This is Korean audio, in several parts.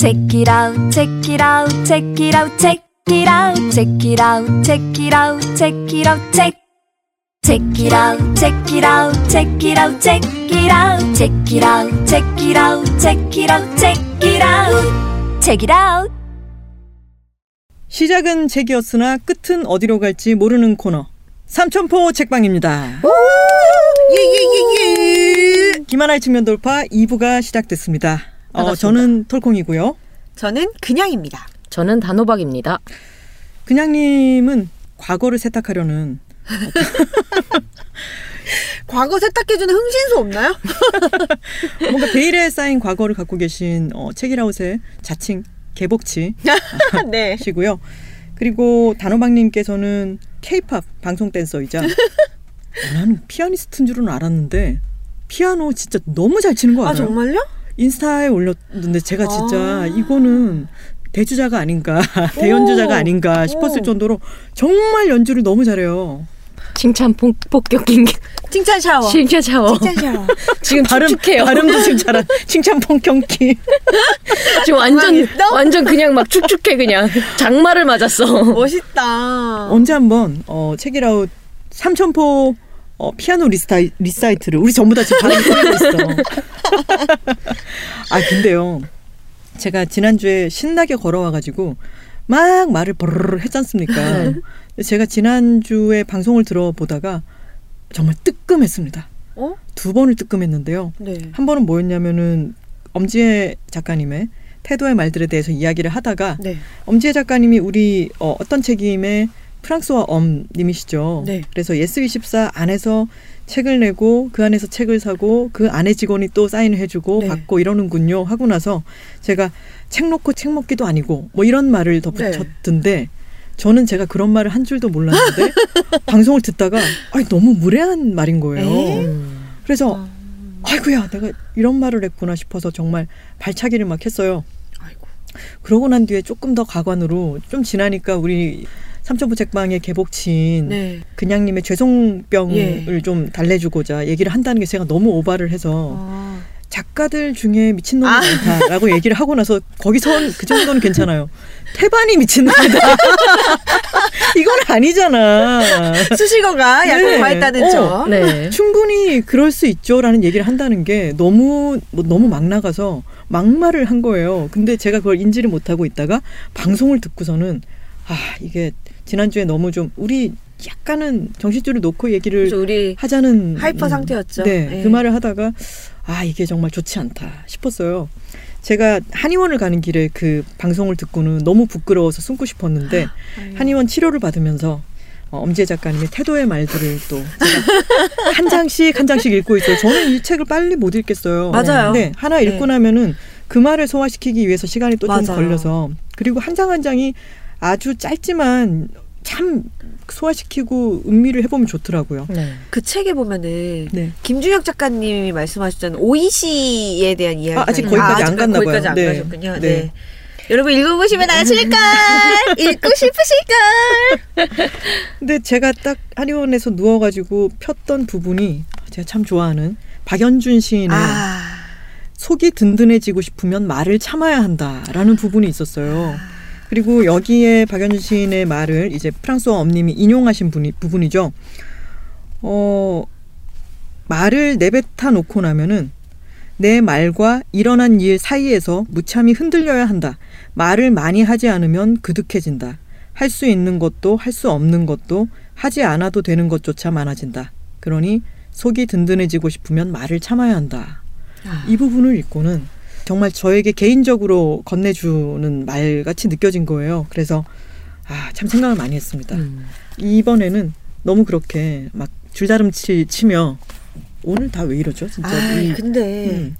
Check it out, check it out, check it out, check it out, check it out, check it out, check it out, check. Check it out, check it out, check it out, check it out, check it out, check it out, check it out, check it out, check it out. 시작은 책이었으나 끝은 어디로 갈지 모르는 코너. 삼천포 책방입니다. 예예예예. 김하나의 측면 돌파 2부가 시작됐습니다. 어. 저는 톨콩이고요. 저는 그냥입니다. 저는 단호박입니다. 그냥님은 과거를 세탁하려는 과거 세탁해주는 흥신소 없나요? 뭔가 베일에 쌓인 과거를 갖고 계신 어, 책이라웃의 자칭 개복치 네. 시고요. 그리고 단호박님께서는 케이팝 방송 댄서이자 어, 나는 피아니스트인 줄은 알았는데 피아노 진짜 너무 잘 치는 거아 알아요? 정말요? 인스타에 올렸는데 제가 진짜 아. 이거는 대주자가 아닌가 대연주자가 오. 아닌가 싶었을 오. 정도로 정말 연주를 너무 잘해요. 칭찬 폭, 폭격인 칭찬 샤워. 칭찬 샤워. 칭찬 샤워. 지금 발음 축축해요. 발음도 지금 잘한 칭찬 펑경기. 지금 완전? 완전 그냥 막 축축해 그냥 장마를 맞았어. 멋있다. 언제 한번 어 책이라웃 삼천포 어, 피아노 리사이, 리사이틀을 우리 전부 다 지금 발음이 꼬이고 있어. 아 근데요, 제가 지난주에 신나게 걸어와가지고 막 말을 버르르 했지 않습니까? 제가 지난주에 방송을 들어보다가 정말 뜨끔했습니다. 어? 두 번을 뜨끔했는데요. 네. 한 번은 뭐였냐면은 엄지혜 작가님의 태도의 말들에 대해서 이야기를 하다가 네. 엄지혜 작가님이 우리 어, 어떤 책임의 프랑소와 엄님이시죠. 네. 그래서 예스24 안에서 책을 내고 그 안에서 책을 사고 그 안에 직원이 또 사인을 해주고 네. 받고 이러는군요 하고 나서 제가 책 놓고 책 먹기도 아니고 뭐 이런 말을 더 네. 붙였던데 저는 제가 그런 말을 한 줄도 몰랐는데 방송을 듣다가 아니 너무 무례한 말인 거예요. 에이? 음. 그래서 아. 아이고야 내가 이런 말을 했구나 싶어서 정말 발차기를 막 했어요. 아이고. 그러고 난 뒤에 조금 더 가관으로 좀 지나니까 우리 삼천부 책방의 개복친 네. 그냥님의 죄송병을 예. 좀 달래주고자 얘기를 한다는 게 제가 너무 오바를 해서 아. 작가들 중에 미친놈이 아. 많다라고 얘기를 하고 나서 거기서 그 정도는 괜찮아요. 태반이 미친놈이다. 이건 아니잖아. 수식어가 약간 네. 과했다는 어. 점. 네. 충분히 그럴 수 있죠라는 얘기를 한다는 게 너무 뭐 너무 막 나가서 막말을 한 거예요. 근데 제가 그걸 인지를 못하고 있다가 방송을 듣고서는 아 이게 지난주에 너무 좀 우리 약간은 정신줄을 놓고 얘기를 우리 하자는 hyper 음, 상태였죠. 네, 네. 그 말을 하다가 아 이게 정말 좋지 않다 싶었어요. 제가 한의원을 가는 길에 그 방송을 듣고는 너무 부끄러워서 숨고 싶었는데 아유. 한의원 치료를 받으면서 어, 엄지혜 작가님의 태도의 말들을 또 한 장씩 한 장씩 읽고 있어요. 저는 이 책을 빨리 못 읽겠어요. 맞아요. 네, 하나 읽고 네. 나면은 그 말을 소화시키기 위해서 시간이 또 좀. 걸려서 그리고 한 장한 장이 아주 짧지만 참 소화시키고 음미를 해보면 좋더라고요. 네. 그 책에 보면은 네. 김준혁 작가님이 말씀하셨던 오이시에 대한 이야기. 아, 아직 거기까지 안 갔나 거기까지 봐요. 안 네. 가셨군요. 네. 네. 여러분 읽어보시면 아실걸. 읽고 싶으실걸. 근데 제가 딱 한의원에서 누워가지고 폈던 부분이 제가 참 좋아하는 박연준 시인의 아. 속이 든든해지고 싶으면 말을 참아야 한다라는 부분이 있었어요. 그리고 여기에 박연준 시인의 말을 이제 프랑스어 엄님이 인용하신 분이, 부분이죠. 어, 말을 내뱉어 놓고 나면은 내 말과 일어난 일 사이에서 무참히 흔들려야 한다. 말을 많이 하지 않으면 그득해진다. 할 수 있는 것도 할 수 없는 것도 하지 않아도 되는 것조차 많아진다. 그러니 속이 든든해지고 싶으면 말을 참아야 한다. 이 부분을 읽고는 정말 저에게 개인적으로 건네주는 말 같이 느껴진 거예요. 그래서 아, 참 생각을 많이 했습니다. 음. 이번에는 너무 그렇게 막 줄다름치 치며 오늘 다 왜 이러죠? 진짜. 아, 이- 근데 음.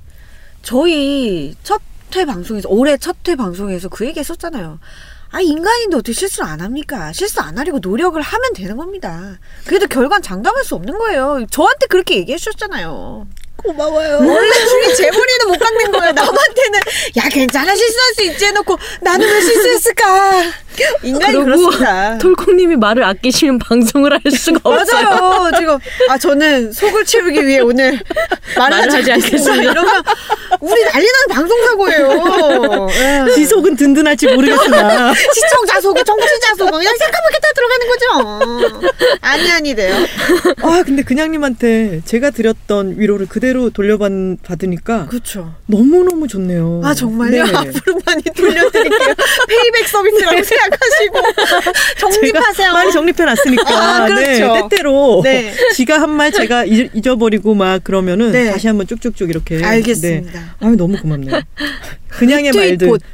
저희 첫 회 방송에서 올해 첫 회 방송에서 그 얘기 했었잖아요. 아 인간인데 어떻게 실수를 안 합니까? 실수 안 하려고 노력을 하면 되는 겁니다. 그래도 결과는 장담할 수 없는 거예요. 저한테 그렇게 얘기해 주셨잖아요. 고마워요. 원래 제 머리는 못 깎는 거예요. 남한테는 야 괜찮아 실수할 수 있지 해놓고 나는 왜 실수했을까? 인간이 그렇습니다. 톨콩님이 말을 아끼시면 방송을 할 수가 없어요. 맞아요. 지금 아 저는 속을 채우기 위해 오늘 말을 말을 하지 않겠습니다. 이러면 우리 난리나는 방송 사고예요. 예. 지속은 든든할지 모르겠으나 시청자 속에 정치자 속에 그냥 새까맣게 다 들어가는 거죠. 아니 아니 돼요. 아 근데 그냥님한테 제가 드렸던 위로를 그대로 돌려받으니까 그렇죠. 너무 너무 좋네요. 아 정말요? 네. 앞으로 많이 돌려드릴게요. 페이백 서비스라고 생각하시고 정립하세요. 많이 정립해 놨으니까 아, 그렇죠. 네, 때때로 네. 지가 한 말 제가 잊- 잊어버리고 막 그러면은 네. 다시 한번 쭉쭉쭉 이렇게 알겠습니다. 네. 아유 너무 고맙네요. 그냥의 말들. 봇.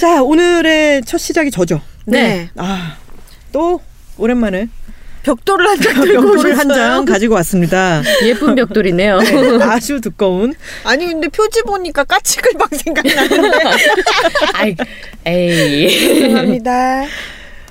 자 오늘의 첫 시작이 저죠. 네. 아 또 오랜만에 벽돌을 한 장 들고 벽돌을 한 오셨어요. 장 가지고 왔습니다. 예쁜 벽돌이네요. 네, 아주 두꺼운 아니 근데 표지 보니까 까치글방 생각나는데 아이, 에이. 죄송합니다.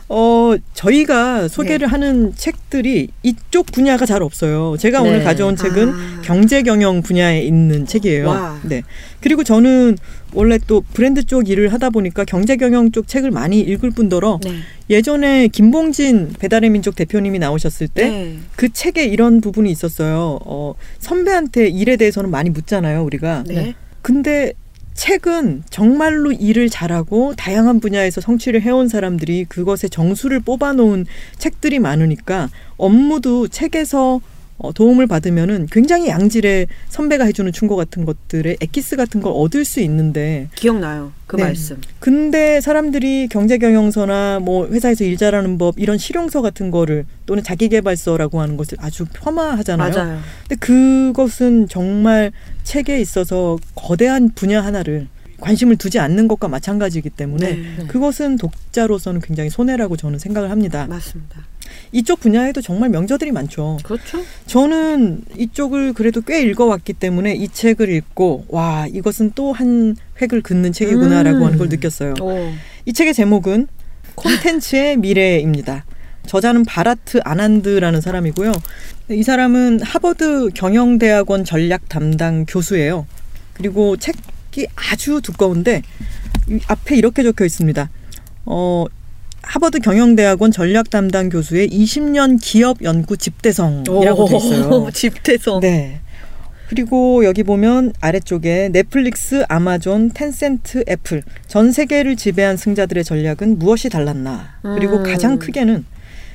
어 저희가 소개를 하는 책들이 이쪽 분야가 잘 없어요. 제가 네. 오늘 가져온 책은 아. 경제 경영 분야에 있는 책이에요. 와. 네. 그리고 저는 원래 또 브랜드 쪽 일을 하다 보니까 경제 경영 쪽 책을 많이 읽을 뿐더러 네. 예전에 김봉진 배달의 민족 대표님이 나오셨을 때 네. 그 책에 이런 부분이 있었어요. 어, 선배한테 일에 대해서는 많이 묻잖아요, 우리가. 네. 근데 책은 정말로 일을 잘하고 다양한 분야에서 성취를 해온 사람들이 그것에 정수를 뽑아놓은 책들이 많으니까 업무도 책에서 어, 도움을 받으면은 굉장히 양질의 선배가 해주는 충고 같은 것들의 엑기스 같은 걸 얻을 수 있는데 기억나요. 그 네. 말씀. 근데 사람들이 경제 경영서나 뭐 회사에서 일 잘하는 법 이런 실용서 같은 거를 또는 자기개발서라고 하는 것을 아주 폄하하잖아요. 맞아요. 근데 그것은 정말 책에 있어서 거대한 분야 하나를 관심을 두지 않는 것과 마찬가지이기 때문에 네. 그것은 독자로서는 굉장히 손해라고 저는 생각을 합니다. 맞습니다. 이쪽 분야에도 정말 명저들이 많죠. 그렇죠. 저는 이쪽을 그래도 꽤 읽어왔기 때문에 이 책을 읽고 와 이것은 또 한 획을 긋는 책이구나라고 음. 하는 걸 느꼈어요. 오. 이 책의 제목은 콘텐츠의 미래입니다. 저자는 바라트 아난드라는 사람이고요. 이 사람은 하버드 경영대학원 전략 담당 교수예요. 그리고 책 이 아주 두꺼운데 이 앞에 이렇게 적혀 있습니다. 어, 하버드 경영대학원 전략 담당 교수의 20년 기업 연구 집대성이라고 돼 있어요. 집대성. 네. 그리고 여기 보면 아래쪽에 넷플릭스, 아마존, 텐센트, 애플 전 세계를 지배한 승자들의 전략은 무엇이 달랐나? 그리고 음. 가장 크게는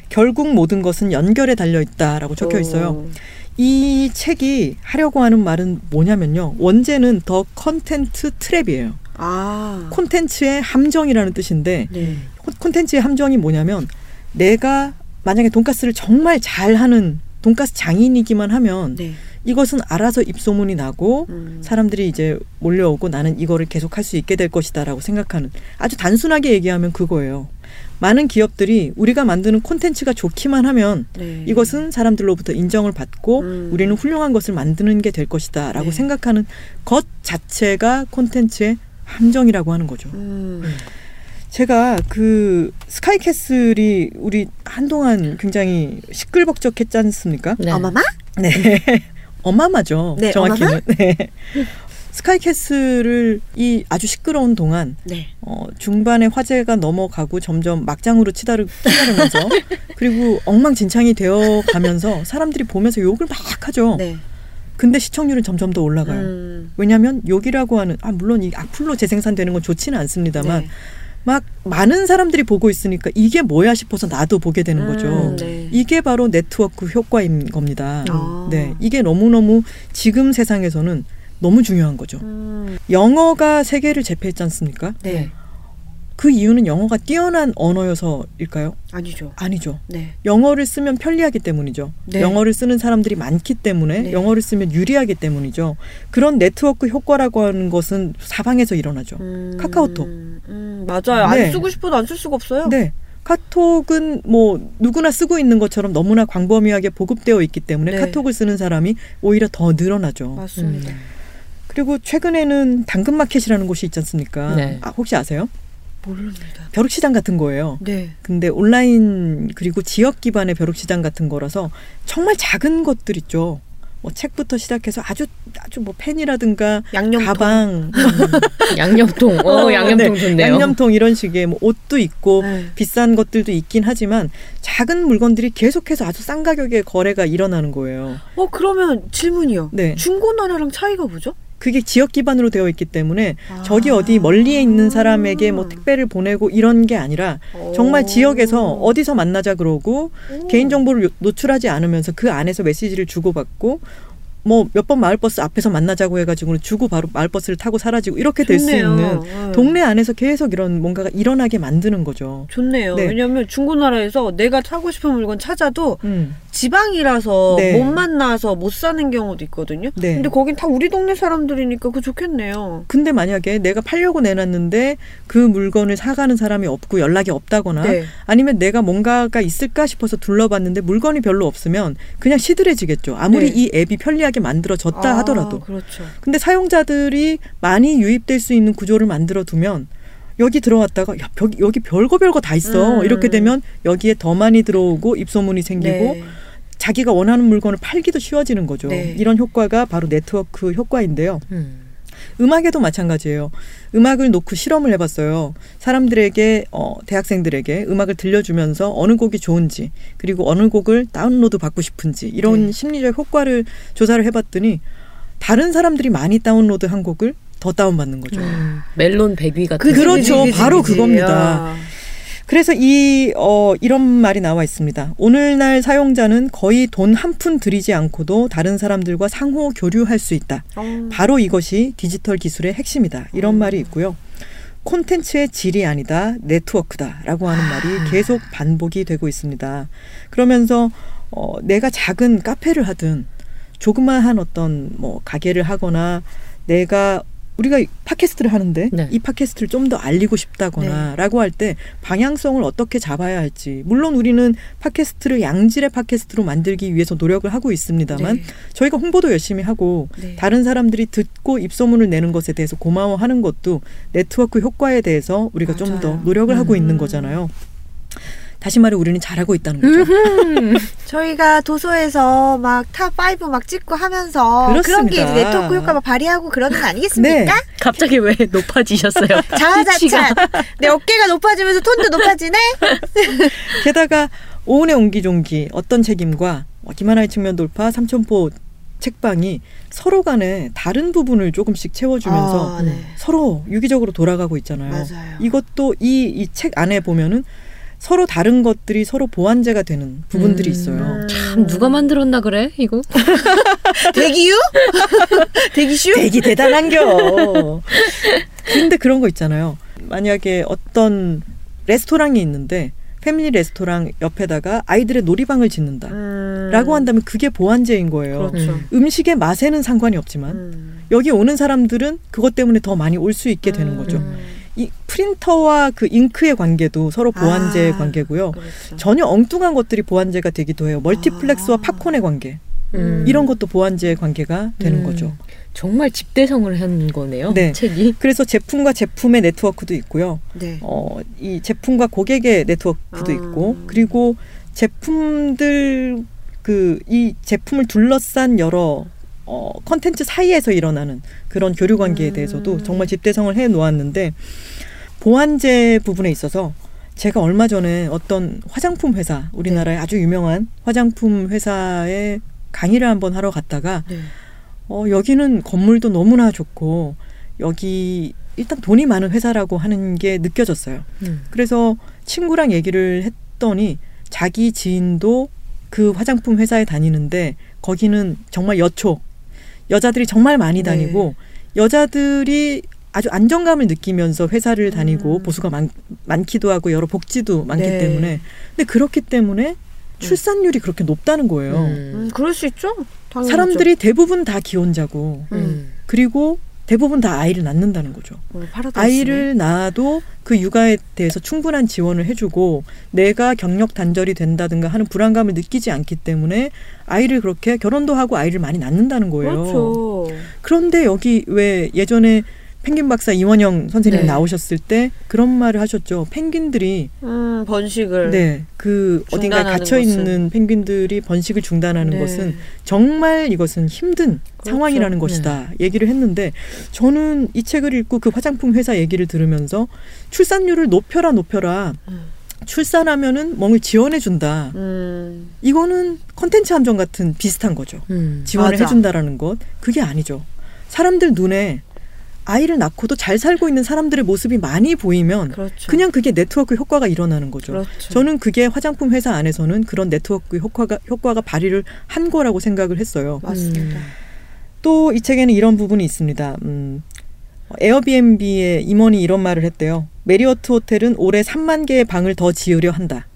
결국 모든 것은 연결에 달려 있다라고 적혀 있어요. 오. 이 책이 하려고 하는 말은 뭐냐면요. 원제는 The Content Trap이에요. 아. 콘텐츠의 함정이라는 뜻인데 네. 콘- 콘텐츠의 함정이 뭐냐면 내가 만약에 돈가스를 정말 잘하는 돈가스 장인이기만 하면 네. 이것은 알아서 입소문이 나고 음. 사람들이 이제 몰려오고 나는 이거를 계속 할 수 있게 될 것이다라고 생각하는 아주 단순하게 얘기하면 그거예요. 많은 기업들이 우리가 만드는 콘텐츠가 좋기만 하면 네. 이것은 사람들로부터 인정을 받고 음. 우리는 훌륭한 것을 만드는 게 될 것이다라고 네. 생각하는 것 자체가 콘텐츠의 함정이라고 하는 거죠. 음. 제가 그 스카이캐슬이 우리 한동안 굉장히 시끌벅적했지 않습니까? 네. 어마마? 네. 어마마죠. 네, 정확히는. 네. 스카이캐슬을 이 아주 시끄러운 동안 네. 어, 중반에 화제가 넘어가고 점점 막장으로 치다르, 치다르면서 그리고 엉망진창이 되어 가면서 사람들이 보면서 욕을 막 하죠. 네. 근데 시청률은 점점 더 올라가요. 음. 왜냐하면 욕이라고 하는 아 물론 이 악플로 재생산되는 건 좋지는 않습니다만 네. 막 많은 사람들이 보고 있으니까 이게 뭐야 싶어서 나도 보게 되는 거죠. 음, 네. 이게 바로 네트워크 효과인 겁니다. 아. 네, 이게 너무 너무 지금 세상에서는 너무 중요한 거죠. 음. 영어가 세계를 제패했지 않습니까? 네. 그 이유는 영어가 뛰어난 언어여서일까요? 아니죠. 아니죠. 네. 영어를 쓰면 편리하기 때문이죠. 네. 영어를 쓰는 사람들이 많기 때문에 네. 영어를 쓰면 유리하기 때문이죠. 그런 네트워크 효과라고 하는 것은 사방에서 일어나죠. 음. 카카오톡. 음, 맞아요. 네. 안 쓰고 싶어도 안 쓸 수가 없어요. 네. 카톡은 뭐 누구나 쓰고 있는 것처럼 너무나 광범위하게 보급되어 있기 때문에 네. 카톡을 쓰는 사람이 오히려 더 늘어나죠. 맞습니다. 그리고 최근에는 당근마켓이라는 곳이 있지 않습니까? 네. 아, 혹시 아세요? 모릅니다. 벼룩시장 같은 거예요. 네. 근데 온라인 그리고 지역 기반의 벼룩시장 같은 거라서 정말 작은 것들 있죠. 뭐 책부터 시작해서 아주 아주 뭐 펜이라든가 양념통. 가방, 양념통. 어, 어, 양념통 네. 좋네요. 양념통 이런 식의 뭐 옷도 있고 네. 비싼 것들도 있긴 하지만 작은 물건들이 계속해서 아주 싼 가격에 거래가 일어나는 거예요. 어 그러면 질문이요. 네. 중고나라랑 차이가 뭐죠? 그게 지역 기반으로 되어 있기 때문에 아. 저기 어디 멀리에 있는 사람에게 뭐 택배를 보내고 이런 게 아니라 정말 오. 지역에서 어디서 만나자 그러고 오. 개인 정보를 요- 노출하지 않으면서 그 안에서 메시지를 주고받고 뭐 몇 번 마을버스 앞에서 만나자고 해가지고 주고 바로 마을버스를 타고 사라지고 이렇게 될 수. 있는 네. 동네 안에서 계속 이런 뭔가가 일어나게 만드는 거죠. 좋네요. 네. 왜냐하면 중고나라에서 내가 사고 싶은 물건 찾아도 음. 지방이라서 네. 못 만나서 못 사는 경우도 있거든요. 네. 근데 거긴 다 우리 동네 사람들이니까 그 좋겠네요. 근데 만약에 내가 팔려고 내놨는데 그 물건을 사가는 사람이 없고 연락이 없다거나 네. 아니면 내가 뭔가가 있을까 싶어서 둘러봤는데 물건이 별로 없으면 그냥 시들해지겠죠. 아무리 네. 이 앱이 편리하게 만들어졌다 아, 하더라도. 그렇죠. 근데 사용자들이 많이 유입될 수 있는 구조를 만들어 두면 여기 들어왔다가 야, 벽, 여기 별거 별거 다 있어. 음. 이렇게 되면 여기에 더 많이 들어오고 입소문이 생기고 네. 자기가 원하는 물건을 팔기도 쉬워지는 거죠. 네. 이런 효과가 바로 네트워크 효과인데요. 음. 음악에도 마찬가지예요. 음악을 놓고 실험을 해봤어요. 사람들에게 어, 대학생들에게 음악을 들려주면서 어느 곡이 좋은지 그리고 어느 곡을 다운로드 받고 싶은지 이런 네. 심리적 효과를 조사를 해봤더니 다른 사람들이 많이 다운로드 한 곡을 더 다운받는 거죠. 음. 멜론 백위 같은. 그- 그렇죠. 그지, 그지, 바로 그지. 그겁니다. 아. 그래서 이 어, 이런 말이 나와 있습니다. 오늘날 사용자는 거의 돈 한 푼 들이지 않고도 다른 사람들과 상호 교류할 수 있다. 어. 바로 이것이 디지털 기술의 핵심이다. 이런 음. 말이 있고요. 콘텐츠의 질이 아니다. 네트워크다 라고 하는 말이 계속 반복이 되고 있습니다. 그러면서 어, 내가 작은 카페를 하든 조그마한 어떤 뭐 가게를 하거나 내가 우리가 팟캐스트를 하는데 네. 이 팟캐스트를 좀 더 알리고 싶다거나라고 할때 방향성을 어떻게 잡아야 할지 물론 우리는 팟캐스트를 양질의 팟캐스트로 만들기 위해서 노력을 하고 있습니다만 네. 저희가 홍보도 열심히 하고 네. 다른 사람들이 듣고 입소문을 내는 것에 대해서 고마워하는 것도 네트워크 효과에 대해서 우리가 좀 더. 노력을 하고 있는 음. 거잖아요. 다시 말해 우리는 잘하고 있다는 거죠. 저희가 도서에서 막 top 5 막 찍고 하면서 그런 게 그렇습니다. 이제 네트워크 효과 막 발휘하고 그러는 거 아니겠습니까? 네. 갑자기 왜 높아지셨어요? 자자찬 내 어깨가 높아지면서 톤도 높아지네. 게다가 오은의 옹기종기 어떤 책임과 김하나의 측면 돌파 삼천포 책방이 서로 간에 다른 부분을 조금씩 채워주면서 아, 네. 서로 유기적으로 돌아가고 있잖아요. 맞아요. 이것도 이 이 책 안에 보면은 서로 다른 것들이 서로 보완제가 되는 부분들이 음. 있어요. 참 누가 만들었나 그래 이거? 대기유? 대기슈? 되게 대단한겨. 근데 그런 거 있잖아요. 만약에 어떤 레스토랑이 있는데 패밀리 레스토랑 옆에다가 아이들의 놀이방을 짓는다. 음. 라고 한다면 그게 보완제인 거예요. 그렇죠. 음. 음식의 맛에는 상관이 없지만 음. 여기 오는 사람들은 그것 때문에 더 많이 올 수 있게 되는 거죠. 음. 이 프린터와 그 잉크의 관계도 서로 보완제의 아, 관계고요. 그렇죠. 전혀 엉뚱한 것들이 보완제가 되기도 해요. 멀티플렉스와 아. 팝콘의 관계. 음. 이런 것도 보완제의 관계가 되는 음. 거죠. 정말 집대성을 한 거네요. 네. 책이. 그래서 제품과 제품의 네트워크도 있고요. 네. 어, 이 제품과 고객의 네트워크도 아. 있고, 그리고 제품들 그 이 제품을 둘러싼 여러 어, 컨텐츠 사이에서 일어나는 그런 교류 관계에 음. 대해서도 정말 집대성을 해 놓았는데 보완제 부분에 있어서 제가 얼마 전에 어떤 화장품 회사 우리나라의 아주 유명한 화장품 회사에 강의를 한번 하러 갔다가 네. 어, 여기는 건물도 너무나 좋고 여기 일단 돈이 많은 회사라고 하는 게 느껴졌어요. 음. 그래서 친구랑 얘기를 했더니 자기 지인도 그 화장품 회사에 다니는데 거기는 정말 여초 여자들이 정말 많이 네. 다니고 여자들이 아주 안정감을 느끼면서 회사를 다니고 음. 보수가 많, 많기도 하고 여러 복지도 많기 네. 때문에 근데 그렇기 때문에 출산율이 그렇게 높다는 거예요. 음, 음. 그럴 수 있죠. 당연하죠. 사람들이 대부분 다 기혼자고 음. 그리고 대부분 다 아이를 낳는다는 거죠. 어. 아이를 낳아도 그 육아에 대해서 충분한 지원을 해주고 내가 경력 단절이 된다든가 하는 불안감을 느끼지 않기 때문에 아이를 그렇게 결혼도 하고 아이를 많이 낳는다는 거예요. 그렇죠. 그런데 여기 왜 예전에 펭귄 박사 이원영 선생님 네. 나오셨을 때 그런 말을 하셨죠. 펭귄들이 음, 번식을. 네, 그 어딘가에 갇혀 있는 펭귄들이 번식을 중단하는 네. 것은 정말 이것은 힘든 그렇죠. 상황이라는 것이다. 얘기를 했는데 저는 이 책을 읽고 그 화장품 회사 얘기를 들으면서 출산율을 높여라 높여라. 음. 출산하면은 멍을 지원해 준다. 음, 이거는 컨텐츠 함정 같은 비슷한 거죠. 음. 지원을 맞아. 해준다라는 것 그게 아니죠. 사람들 눈에 아이를 낳고도 잘 살고 있는 사람들의 모습이 많이 보이면 그렇죠. 그냥 그게 네트워크 효과가 일어나는 거죠. 그렇죠. 저는 그게 화장품 회사 안에서는 그런 네트워크 효과가 효과가 발휘를 한 거라고 생각을 했어요. 맞습니다. 또 이 책에는 이런 부분이 있습니다. 음, 에어비앤비의 임원이 이런 말을 했대요. 메리어트 호텔은 올해 3만 개의 방을 더 지으려 한다.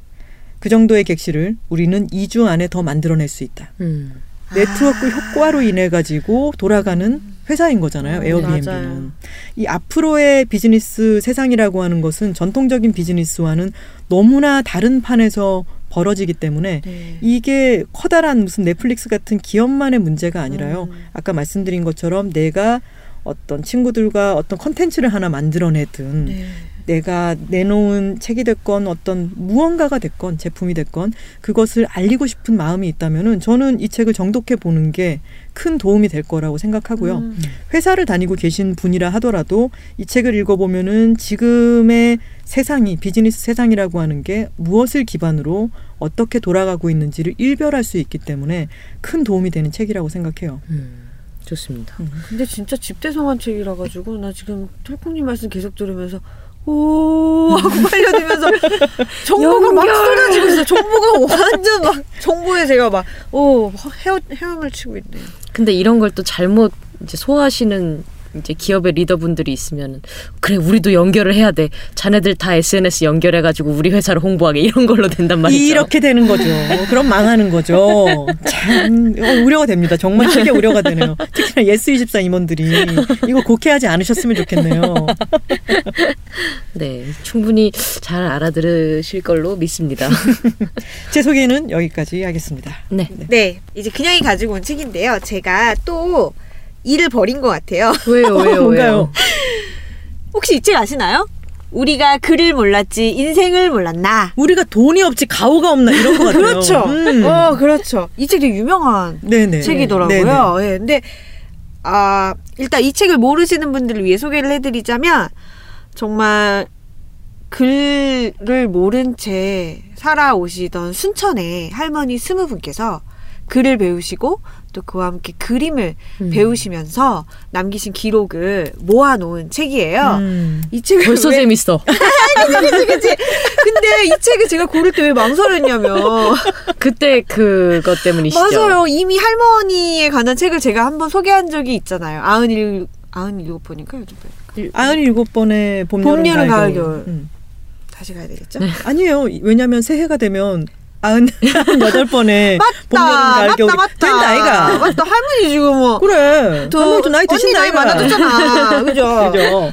그 정도의 객실을 우리는 2주 안에 더 만들어낼 수 있다. 음. 네트워크 효과로 인해 가지고 돌아가는 회사인 거잖아요. 음, 에어비앤비는. 맞아요. 이 앞으로의 비즈니스 세상이라고 하는 것은 전통적인 비즈니스와는 너무나 다른 판에서 벌어지기 때문에 네. 이게 커다란 무슨 넷플릭스 같은 기업만의 문제가 아니라요. 음. 아까 말씀드린 것처럼 내가 어떤 친구들과 어떤 컨텐츠를 하나 만들어내든 네. 내가 내놓은 책이 됐건 어떤 무언가가 됐건 제품이 됐건 그것을 알리고 싶은 마음이 있다면은 저는 이 책을 정독해 보는 게 큰 도움이 될 거라고 생각하고요. 음. 회사를 다니고 계신 분이라 하더라도 이 책을 읽어보면은 지금의 세상이 비즈니스 세상이라고 하는 게 무엇을 기반으로 어떻게 돌아가고 있는지를 일별할 수 있기 때문에 큰 도움이 되는 책이라고 생각해요. 음. 좋습니다. 근데 진짜 집대성한 책이라 가지고 나 지금 털콩님 말씀 계속 들으면서 오 하고 빨려들면서 정보가 막 쏟아지고 있어요. 정보가 완전 막 정보에 제가 막오 헤엄을 치고 있네요. 근데 이런 걸 또 잘못 이제 소화하시는 이제 기업의 리더분들이 있으면 그래 우리도 연결을 해야 돼. 자네들 다 SNS 연결해 가지고 우리 회사를 홍보하게 이런 걸로 된단 말이죠. 이렇게 되는 거죠. 그럼 망하는 거죠. 참 어, 우려가 됩니다. 정말 크게 우려가 되네요. 특히나 예스 24 임원들이 이거 곡해하지 않으셨으면 좋겠네요. 네, 충분히 잘 알아들으실 걸로 믿습니다. 제 소개는 여기까지 하겠습니다. 네. 네 이제 그냥이 가지고 온 책인데요. 제가 또 일을 벌인 것 같아요. 왜요, 왜요, 뭔가요? 혹시 이 책 아시나요? 우리가 글을 몰랐지 인생을 몰랐나? 우리가 돈이 없지 가오가 없나 이런 거 같아요. 그렇죠. 음. 어 그렇죠. 이책 되게 유명한 네네. 책이더라고요. 예. 근데 아 일단 이 책을 모르시는 분들을 위해 소개를 해드리자면 정말 글을 모른 채 살아오시던 순천의 할머니 스무 분께서 글을 배우시고 또 그와 함께 그림을 음. 배우시면서 남기신 기록을 모아놓은 책이에요. 음. 이 책을 벌써 왜- 재밌어. 그치 그치. 근데 이 책을 제가 고를 때 왜 망설였냐면 그때 그것 때문이시죠. 맞아요. 이미 할머니에 관한 책을 제가 한번 소개한 적이 있잖아요. 아흔일 아흔일곱 번인가 요즘. 아흔일곱 번의 봄, 봄, 여름, 여름, 가을, 겨울. 음. 다시 가야 되겠죠? 아니에요. 왜냐하면 새해가 되면 아흔 여덟 번에 봄, 여름, 가을, 맞다, 겨울 맞다. 된다 아이가. 맞다. 할머니 지금 뭐. 그래. 저 할머니도 나이 드신다 나이. 많아졌잖아. 그죠? 그죠.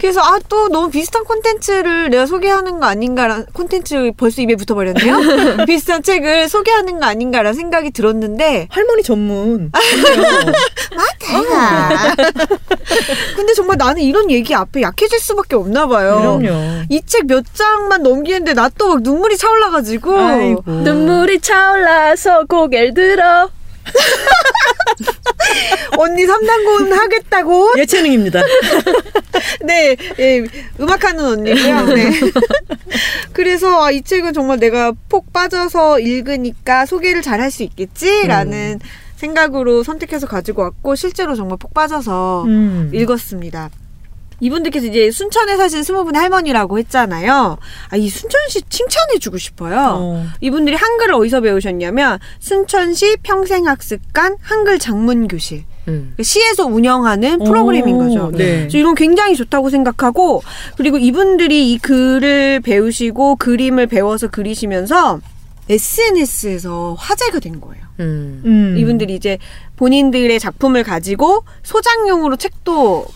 그래서 아 또 너무 비슷한 콘텐츠를 내가 소개하는 거 아닌가라 콘텐츠 벌써 입에 붙어버렸네요. 비슷한 책을 소개하는 거 아닌가라는 생각이 들었는데 할머니 전문. 맞아. 근데 정말 나는 이런 얘기 앞에 약해질 수밖에 없나 봐요. 그럼요. 이 책 몇 장만 넘기는데 나또막 눈물이 차 올라가지고 아이고. 눈물이 차올라서 고개를 들어. 언니 삼단고는 하겠다고 예체능입니다. 네, 예, 음악하는 언니고요. 네. 그래서 아, 이 책은 정말 내가 폭 빠져서 읽으니까 소개를 잘 할 수 있겠지라는 생각으로 선택해서 가지고 왔고 실제로 정말 폭 빠져서 음. 읽었습니다. 이분들께서 이제 순천에 사신 스무 분의 할머니라고 했잖아요. 아, 이 순천시 칭찬해주고 싶어요. 어. 이분들이 한글을 어디서 배우셨냐면 순천시 평생학습관 한글 장문교실 음. 시에서 운영하는 프로그램인 오, 거죠. 네. 이건 굉장히 좋다고 생각하고 그리고 이분들이 이 글을 배우시고 그림을 배워서 그리시면서 SNS에서 화제가 된 거예요. 음. 음. 이분들이 이제 본인들의 작품을 가지고 소장용으로 책도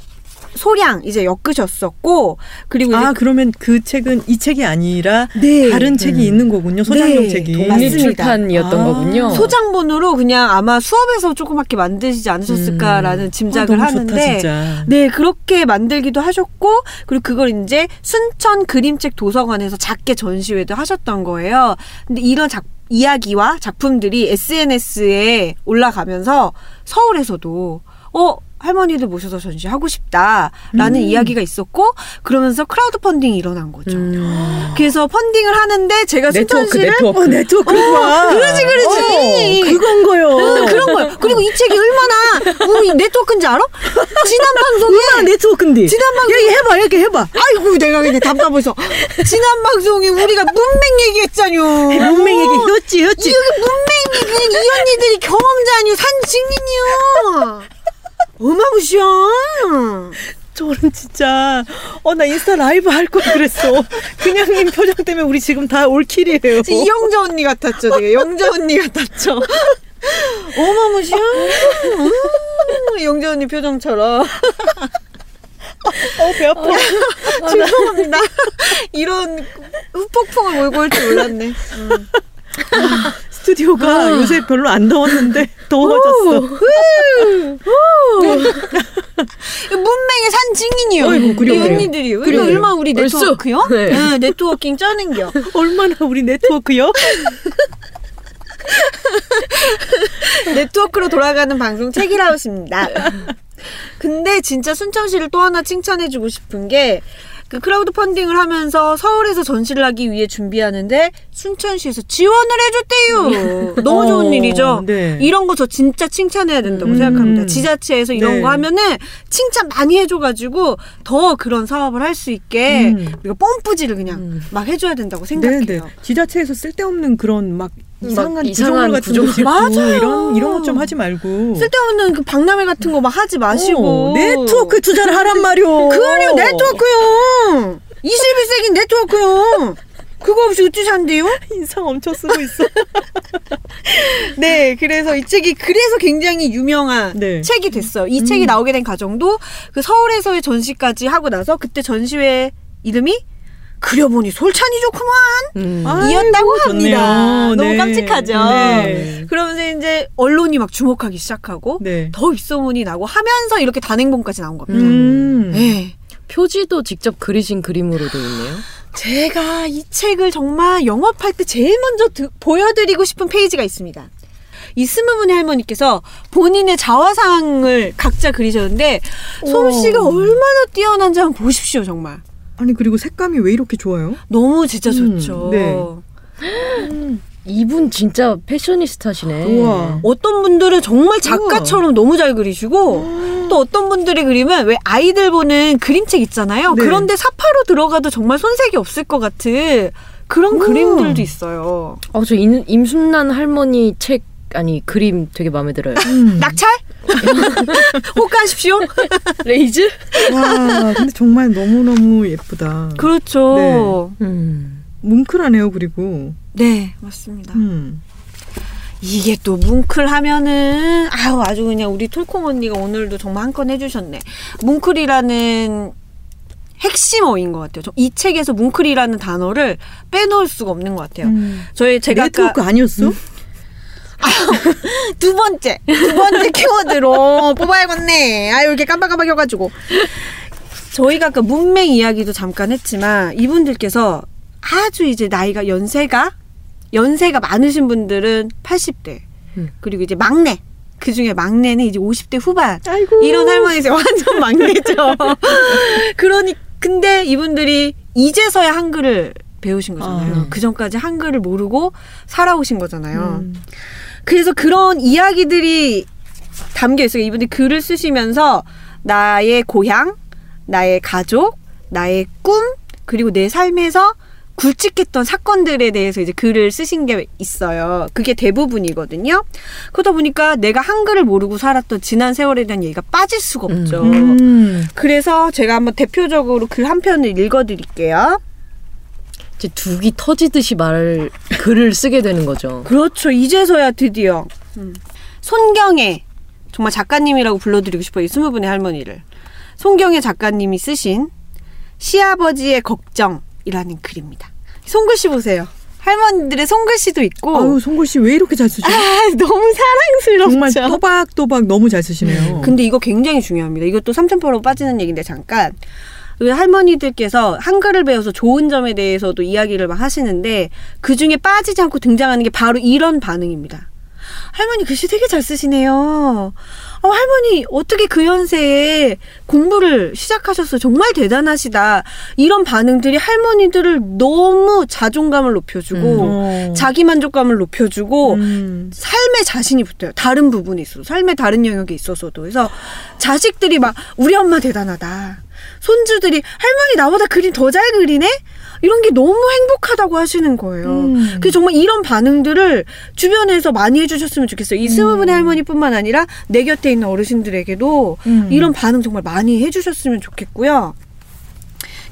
소량 이제 엮으셨었고 그리고 이제 아 그러면 그 책은 이 책이 아니라 네. 다른 책이 있는 거군요. 소장용 네. 책이. 독립 독립 맞습니다. 출판이었던 아. 거군요. 소장본으로 그냥 아마 수업에서 조그맣게 만드시지 않으셨을까라는 아, 짐작을 너무 하는데 좋다, 진짜. 네, 그렇게 만들기도 하셨고, 그리고 그걸 이제 순천 그림책 도서관에서 작게 전시회도 하셨던 거예요. 근데 이런 작, 이야기와 작품들이 SNS에 올라가면서 서울에서도, 어, 할머니들 모셔서 전시하고 싶다라는 음. 이야기가 있었고, 그러면서 크라우드 펀딩이 일어난 거죠. 음. 그래서 펀딩을 하는데 제가 네트워크 네트워크. 어 네트워크구나. 그러지, 그러지. 어, 그건 거요. 응, 그런 거예요. 그리고 이 책이 얼마나 우리 네트워크인지 알아? 지난 방송에 얼마나 네트워크인데. 지난 방송 얘기 해봐, 얘기 해봐. 아이고 내가 그냥 답답해서 지난 방송에 우리가 문맹 얘기했잖요. 문맹 얘기 했지, 했지. 이게 문맹 얘기는 이 언니들이 경험자 아니요 산 증인이요. 어마무시야. 저는 진짜 어 나 인스타 라이브 할 걸 그랬어. 그냥님 표정 때문에 우리 지금 다 올킬이에요. 이영자 언니 같았죠. 되게 영자 언니 같았죠. 어마무시야. 음, 영자 언니 표정처럼. 어, 배 아파. 죄송합니다. 이런 후폭풍을 몰고 올 줄 몰랐네. 스튜디오가 요새 별로 안 더웠는데 더워졌어. 문맹의 산 증인이요. 어이구, 그래요, 이 그래요. 언니들이. 이거 그래요. 얼마 나 우리 얼쑤. 네트워크요? 네. 네, 네트워킹 쩌는겨. 얼마나 우리 네트워크요? 네트워크로 돌아가는 방송 책이라웃입니다. 근데 진짜 순천시를 또 하나 칭찬해주고 싶은 게 그 크라우드 펀딩을 하면서 서울에서 전시를 하기 위해 준비하는데 순천시에서 지원을 해줬대요. 너무 좋은 어, 일이죠. 네. 이런 거 저 진짜 칭찬해야 된다고 음. 생각합니다. 지자체에서 이런 네. 거 하면은 칭찬 많이 해줘가지고 더 그런 사업을 할 수 있게 음. 우리가 뽐뿌질을 그냥 음. 막 해줘야 된다고 네, 생각해요. 네. 지자체에서 쓸데없는 그런 막 이상한 이상한 구조물 같은 맞아요. 이런 이런 것 좀 하지 말고 쓸데없는 그 박람회 같은 거 막 하지 마시고 어, 네트워크 투자를 하란 말이오. 그래요 네트워크요 21세기 네트워크요 그거 없이 어찌 산대요? 인상 엄청 쓰고 있어. 네 그래서 이 책이 그래서 굉장히 유명한 네. 책이 됐어요 이 음. 책이 나오게 된 과정도 그 서울에서의 전시까지 하고 나서 그때 전시회 이름이 그려보니 솔찬이 좋구만 음. 아, 이었다고 아이고, 합니다 좋네요. 너무 네. 깜찍하죠 네. 그러면서 이제 언론이 막 주목하기 시작하고 네. 더 입소문이 나고 하면서 이렇게 단행본까지 나온 겁니다 음. 네. 표지도 직접 그리신 그림으로 되어 있네요. 제가 이 책을 정말 영업할 때 제일 먼저 드- 보여드리고 싶은 페이지가 있습니다. 이 스무 분의 할머니께서 본인의 자화상을 각자 그리셨는데 솜씨가 어. 얼마나 뛰어난지 한번 보십시오 정말 아니 그리고 색감이 왜 이렇게 좋아요? 너무 진짜 음, 좋죠. 네. 이분 진짜 패셔니스타시네. 우와. 어떤 분들은 정말 작가처럼 너무 잘 그리시고 또 어떤 분들의 그림은 왜 아이들 보는 그림책 있잖아요. 네. 그런데 삽화로 들어가도 정말 손색이 없을 것 같은 그런 우와. 그림들도 있어요. 어, 저 임, 임순란 할머니 책 아니 그림 되게 마음에 들어요. 음. 낙찰? 호가하십시오. Raise? 와, 근데 정말 너무 너무 예쁘다. 그렇죠. 음. 뭉클하네요. 그리고 네, 맞습니다. 음. 이게 또 뭉클하면은 아유 아주 그냥 우리 톨콩 언니가 오늘도 정말 한 건 해주셨네. 뭉클이라는 핵심어인 것 같아요. 저이 책에서 뭉클이라는 단어를 빼놓을 수가 없는 것 같아요. 음. 저희 제가 네트워크 아니었어? 두 번째 두 번째 키워드로 뽑아야겠네. 아유 이렇게 깜빡깜빡 혀가지고 저희가 아까 문맹 이야기도 잠깐 했지만 이분들께서 아주 이제 나이가 연세가 연세가 많으신 분들은 80대 음. 그리고 이제 막내 그 중에 막내는 이제 50대 후반 아이고. 이런 할머니세요 완전 막내죠. 그러니 근데 이분들이 이제서야 한글을 배우신 거잖아요. 아. 그 전까지 한글을 모르고 살아오신 거잖아요. 음. 그래서 그런 이야기들이 담겨 있어요. 이분들이 글을 쓰시면서 나의 고향, 나의 가족, 나의 꿈, 그리고 내 삶에서 굵직했던 사건들에 대해서 이제 글을 쓰신 게 있어요. 그게 대부분이거든요. 그러다 보니까 내가 한글을 모르고 살았던 지난 세월에 대한 얘기가 빠질 수가 없죠. 음. 그래서 제가 한번 대표적으로 글 한 편을 읽어드릴게요. 이제 두기 터지듯이 말 글을 쓰게 되는 거죠. 그렇죠. 이제서야 드디어 음. 손경애 정말 작가님이라고 불러드리고 싶어요. 이 스무 분의 할머니를 송경애 작가님이 쓰신 시아버지의 걱정이라는 글입니다. 손글씨 보세요. 할머니들의 손글씨도 있고 아유 송골 씨왜 이렇게 잘 쓰죠? 아, 너무 정말 사랑스럽죠. 또박또박 너무 잘 쓰시네요. 근데 이거 굉장히 중요합니다. 이것도 삼천포로 빠지는 얘기인데 잠깐 그 할머니들께서 한글을 배워서 좋은 점에 대해서도 이야기를 막 하시는데 그 중에 빠지지 않고 등장하는 게 바로 이런 반응입니다. 할머니 글씨 되게 잘 쓰시네요. 어, 할머니 어떻게 그 연세에 공부를 시작하셨어요? 정말 대단하시다. 이런 반응들이 할머니들을 너무 자존감을 높여주고 어. 자기 만족감을 높여주고 음. 삶에 자신이 붙어요. 다른 부분에 있어서. 삶의 다른 영역에 있어서도. 그래서 자식들이 막, 우리 엄마 대단하다. 손주들이, 할머니 나보다 그림 더 잘 그리네? 이런 게 너무 행복하다고 하시는 거예요. 음. 그래서 정말 이런 반응들을 주변에서 많이 해주셨으면 좋겠어요. 이 스무 분의 할머니뿐만 아니라 내 곁에 있는 어르신들에게도 음. 이런 반응 정말 많이 해주셨으면 좋겠고요.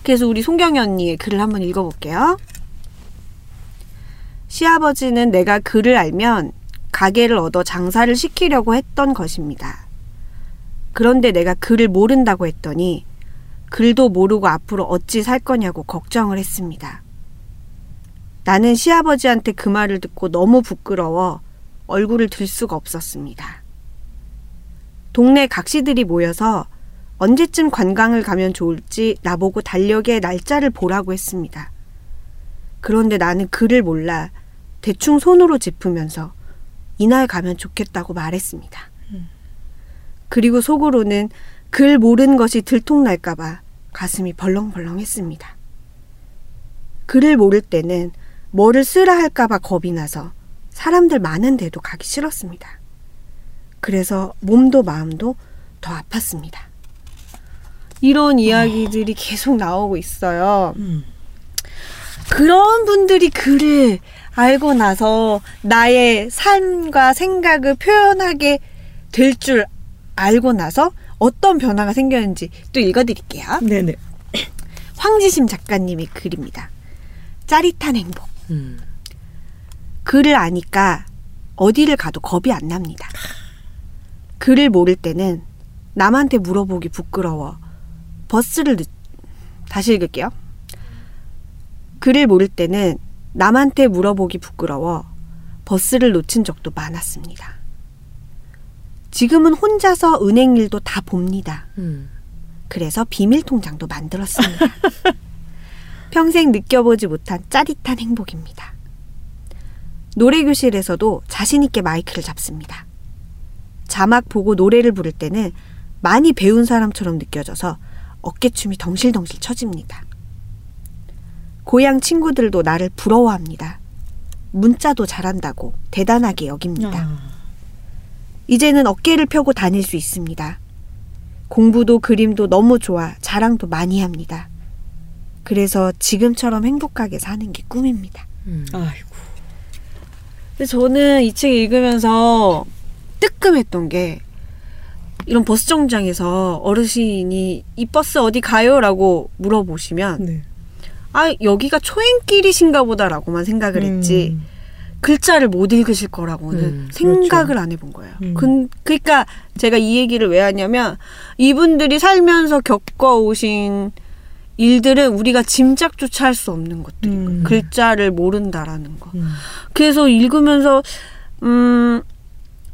그래서 우리 송경이 언니의 글을 한번 읽어볼게요. 시아버지는 내가 글을 알면 가게를 얻어 장사를 시키려고 했던 것입니다. 그런데 내가 글을 모른다고 했더니 글도 모르고 앞으로 어찌 살 거냐고 걱정을 했습니다. 나는 시아버지한테 그 말을 듣고 너무 부끄러워 얼굴을 들 수가 없었습니다. 동네 각시들이 모여서 언제쯤 관광을 가면 좋을지 나보고 달력에 날짜를 보라고 했습니다. 그런데 나는 글을 몰라 대충 손으로 짚으면서 이날 가면 좋겠다고 말했습니다. 그리고 속으로는 글 모르는 것이 들통날까봐 가슴이 벌렁벌렁했습니다. 글을 모를 때는 뭐를 쓰라 할까봐 겁이 나서 사람들 많은 데도 가기 싫었습니다. 그래서 몸도 마음도 더 아팠습니다. 이런 이야기들이 계속 나오고 있어요. 음. 그런 분들이 글을 알고 나서 나의 삶과 생각을 표현하게 될 줄 알고 나서 어떤 변화가 생겼는지 또 읽어드릴게요. 네네. 황지심 작가님의 글입니다. 짜릿한 행복. 음. 글을 아니까 어디를 가도 겁이 안 납니다. 글을 모를 때는 남한테 물어보기 부끄러워 버스를 늦... 다시 읽을게요. 글을 모를 때는 남한테 물어보기 부끄러워 버스를 놓친 적도 많았습니다. 지금은 혼자서 은행 일도 다 봅니다. 음. 그래서 비밀 통장도 만들었습니다. 평생 느껴보지 못한 짜릿한 행복입니다. 노래 교실에서도 자신 있게 마이크를 잡습니다. 자막 보고 노래를 부를 때는 많이 배운 사람처럼 느껴져서 어깨춤이 덩실덩실 쳐집니다. 고향 친구들도 나를 부러워합니다. 문자도 잘한다고 대단하게 여깁니다. 아. 이제는 어깨를 펴고 다닐 수 있습니다. 공부도 그림도 너무 좋아 자랑도 많이 합니다. 그래서 지금처럼 행복하게 사는 게 꿈입니다. 음. 아이고. 근데 저는 이 책 읽으면서 뜨끔했던 게 이런 버스 정장에서 어르신이 이 버스 어디 가요라고 물어보시면 네. 아 여기가 초행길이신가 보다라고만 생각을 했지 음. 글자를 못 읽으실 거라고는 음, 생각을 안 해본 거예요. 음. 근, 그러니까 제가 이 얘기를 왜 하냐면 이분들이 살면서 겪어오신 일들은 우리가 짐작조차 할 수 없는 것들인 음. 거예요. 글자를 모른다라는 거. 음. 그래서 읽으면서 음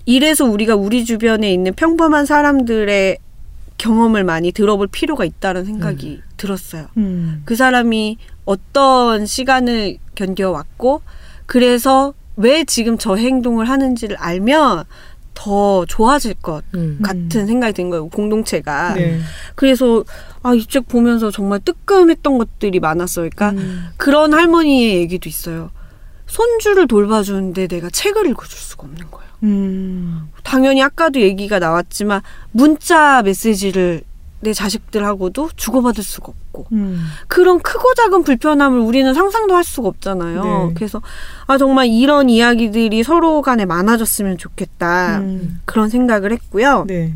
이래서 우리가 우리 주변에 있는 평범한 사람들의 경험을 많이 들어볼 필요가 있다는 생각이 들었어요. 음. 그 사람이 어떤 시간을 견뎌왔고 그래서 왜 지금 저 행동을 하는지를 알면 더 좋아질 것 음. 같은 생각이 든 거예요. 공동체가. 네. 그래서 아, 이 책 보면서 정말 뜨끔했던 것들이 많았어요. 그러니까 음. 그런 할머니의 얘기도 있어요. 손주를 돌봐주는데 내가 책을 읽어줄 수가 없는 거예요. 음. 당연히 아까도 얘기가 나왔지만 문자 메시지를 내 자식들하고도 주고받을 수가 없고 음. 그런 크고 작은 불편함을 우리는 상상도 할 수가 없잖아요. 네. 그래서 아 정말 이런 이야기들이 서로 간에 많아졌으면 좋겠다 음. 그런 생각을 했고요. 네.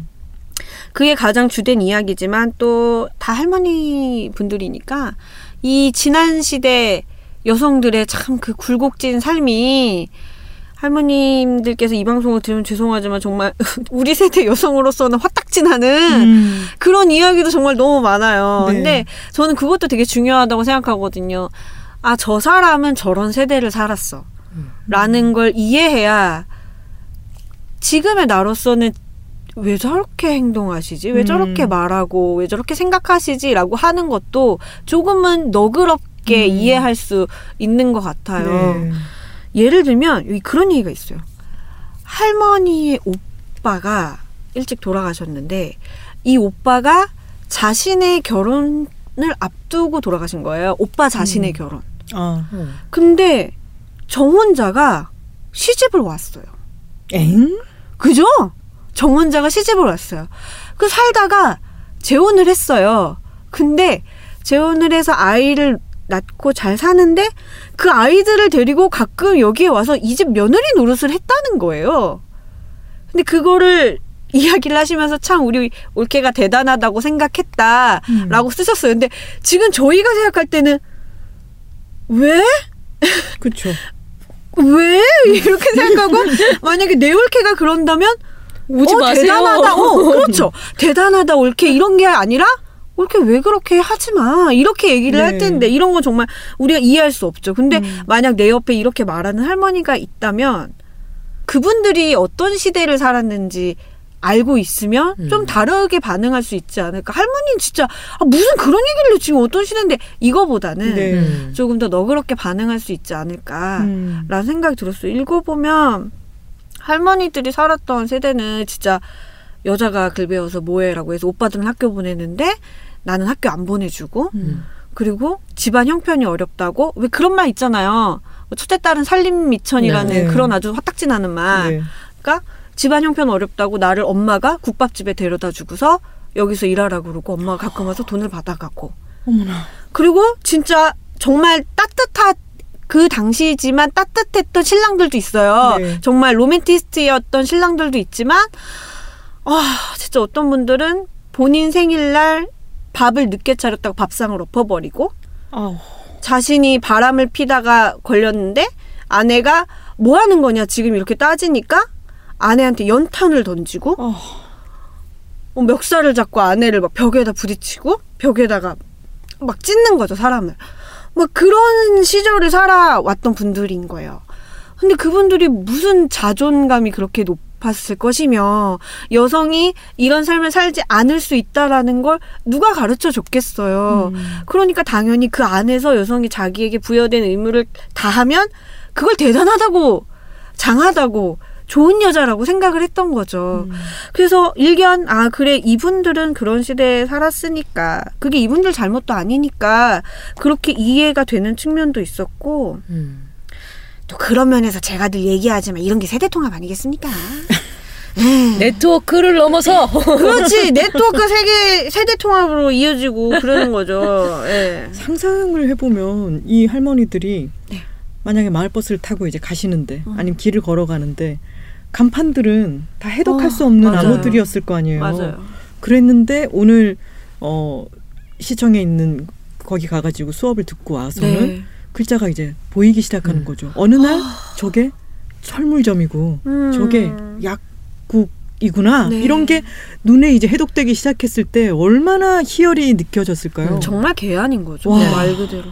그게 가장 주된 이야기지만 또 다 할머니 분들이니까 이 지난 시대 여성들의 참 그 굴곡진 삶이 할머님들께서 이 방송을 들으면 죄송하지만 정말 우리 세대 여성으로서는 화딱지나는 음. 그런 이야기도 정말 너무 많아요. 네. 근데 저는 그것도 되게 중요하다고 생각하거든요. 아, 저 사람은 저런 세대를 살았어. 라는 걸 이해해야 지금의 나로서는 왜 저렇게 행동하시지? 왜 음. 저렇게 말하고, 왜 저렇게 생각하시지? 라고 하는 것도 조금은 너그럽게 음. 이해할 수 있는 것 같아요. 네. 예를 들면 여기 그런 얘기가 있어요. 할머니의 오빠가 일찍 돌아가셨는데 이 오빠가 자신의 결혼을 앞두고 돌아가신 거예요. 오빠 자신의 음. 결혼. 아, 근데 저 혼자가 시집을 왔어요. 엥? 그죠? 정 혼자가 시집을 왔어요. 그 살다가 재혼을 했어요. 근데 재혼을 해서 아이를 낳고 잘 사는데 그 아이들을 데리고 가끔 여기에 와서 이 집 며느리 노릇을 했다는 거예요. 근데 그거를 이야기를 하시면서 참 우리 올케가 대단하다고 생각했다라고 음. 쓰셨어요. 근데 지금 저희가 생각할 때는 왜? 그쵸. 왜? 이렇게 생각하고 만약에 내 올케가 그런다면 오지 어, 마세요. 대단하다. 어, 그렇죠. 대단하다. 올케 이런 게 아니라 올케 왜 그렇게 하지 마. 이렇게 얘기를 할 네. 텐데 이런 건 정말 우리가 이해할 수 없죠. 근데 음. 만약 내 옆에 이렇게 말하는 할머니가 있다면 그분들이 어떤 시대를 살았는지 알고 있으면 좀 음. 다르게 반응할 수 있지 않을까. 할머니는 진짜 아, 무슨 그런 얘기를 해. 지금 어떤 시대인데 이거보다는 네. 음. 조금 더 너그럽게 반응할 수 있지 않을까. 음. 라는 생각이 들었어요. 읽어보면 할머니들이 살았던 세대는 진짜 여자가 글 배워서 뭐해라고 해서 오빠들은 학교 보내는데 나는 학교 안 보내주고 음. 그리고 집안 형편이 어렵다고 왜 그런 말 있잖아요. 뭐 첫째 딸은 살림 미천이라는 네. 그런 아주 화딱지 나는 말. 네. 그러니까 집안 형편 어렵다고 나를 엄마가 국밥집에 데려다 주고서 여기서 일하라 그러고 엄마가 가끔 와서 돈을 받아가고 어머나. 그리고 진짜 정말 따뜻한 그 당시지만 따뜻했던 신랑들도 있어요. 네. 정말 로맨티스트였던 신랑들도 있지만 아 진짜 어떤 분들은 본인 생일날 밥을 늦게 차렸다고 밥상을 엎어버리고 아우. 자신이 바람을 피다가 걸렸는데 아내가 뭐 하는 거냐 지금 이렇게 따지니까 아내한테 연탄을 던지고 어. 어, 멱살을 잡고 아내를 막 벽에다 부딪히고 벽에다가 막 찢는 거죠 사람을 막 그런 시절을 살아왔던 분들인 거예요 근데 그분들이 무슨 자존감이 그렇게 높 았을 것이며 여성이 이런 삶을 살지 않을 수 있다라는 걸 누가 가르쳐 줬겠어요 음. 그러니까 당연히 그 안에서 여성이 자기에게 부여된 의무를 다하면 그걸 대단하다고 장하다고 좋은 여자라고 생각을 했던 거죠. 음. 그래서 일견 아 그래 이분들은 그런 시대에 살았으니까 그게 이분들 잘못도 아니니까 그렇게 이해가 되는 측면도 있었고 음. 또 그런 면에서 제가 늘 얘기하지만 이런 게 세대 통합 아니겠습니까? 네트워크를 넘어서 그렇지 네트워크 세계 세대 통합으로 이어지고 그러는 거죠. 예. 상상을 해보면 이 할머니들이 네. 만약에 마을버스를 타고 이제 가시는데 음. 아니면 길을 걸어가는데 간판들은 다 해독할 어, 수 없는 맞아요. 나무들이었을 거 아니에요. 맞아요. 그랬는데 오늘 어 시청에 있는 거기 가가지고 수업을 듣고 와서는 네. 글자가 이제 보이기 시작하는 음. 거죠. 어느 날 저게 철물점이고 음. 저게 약국이구나 네. 이런 게 눈에 이제 해독되기 시작했을 때 얼마나 희열이 느껴졌을까요? 음, 정말 개안인 거죠. 와. 말 그대로.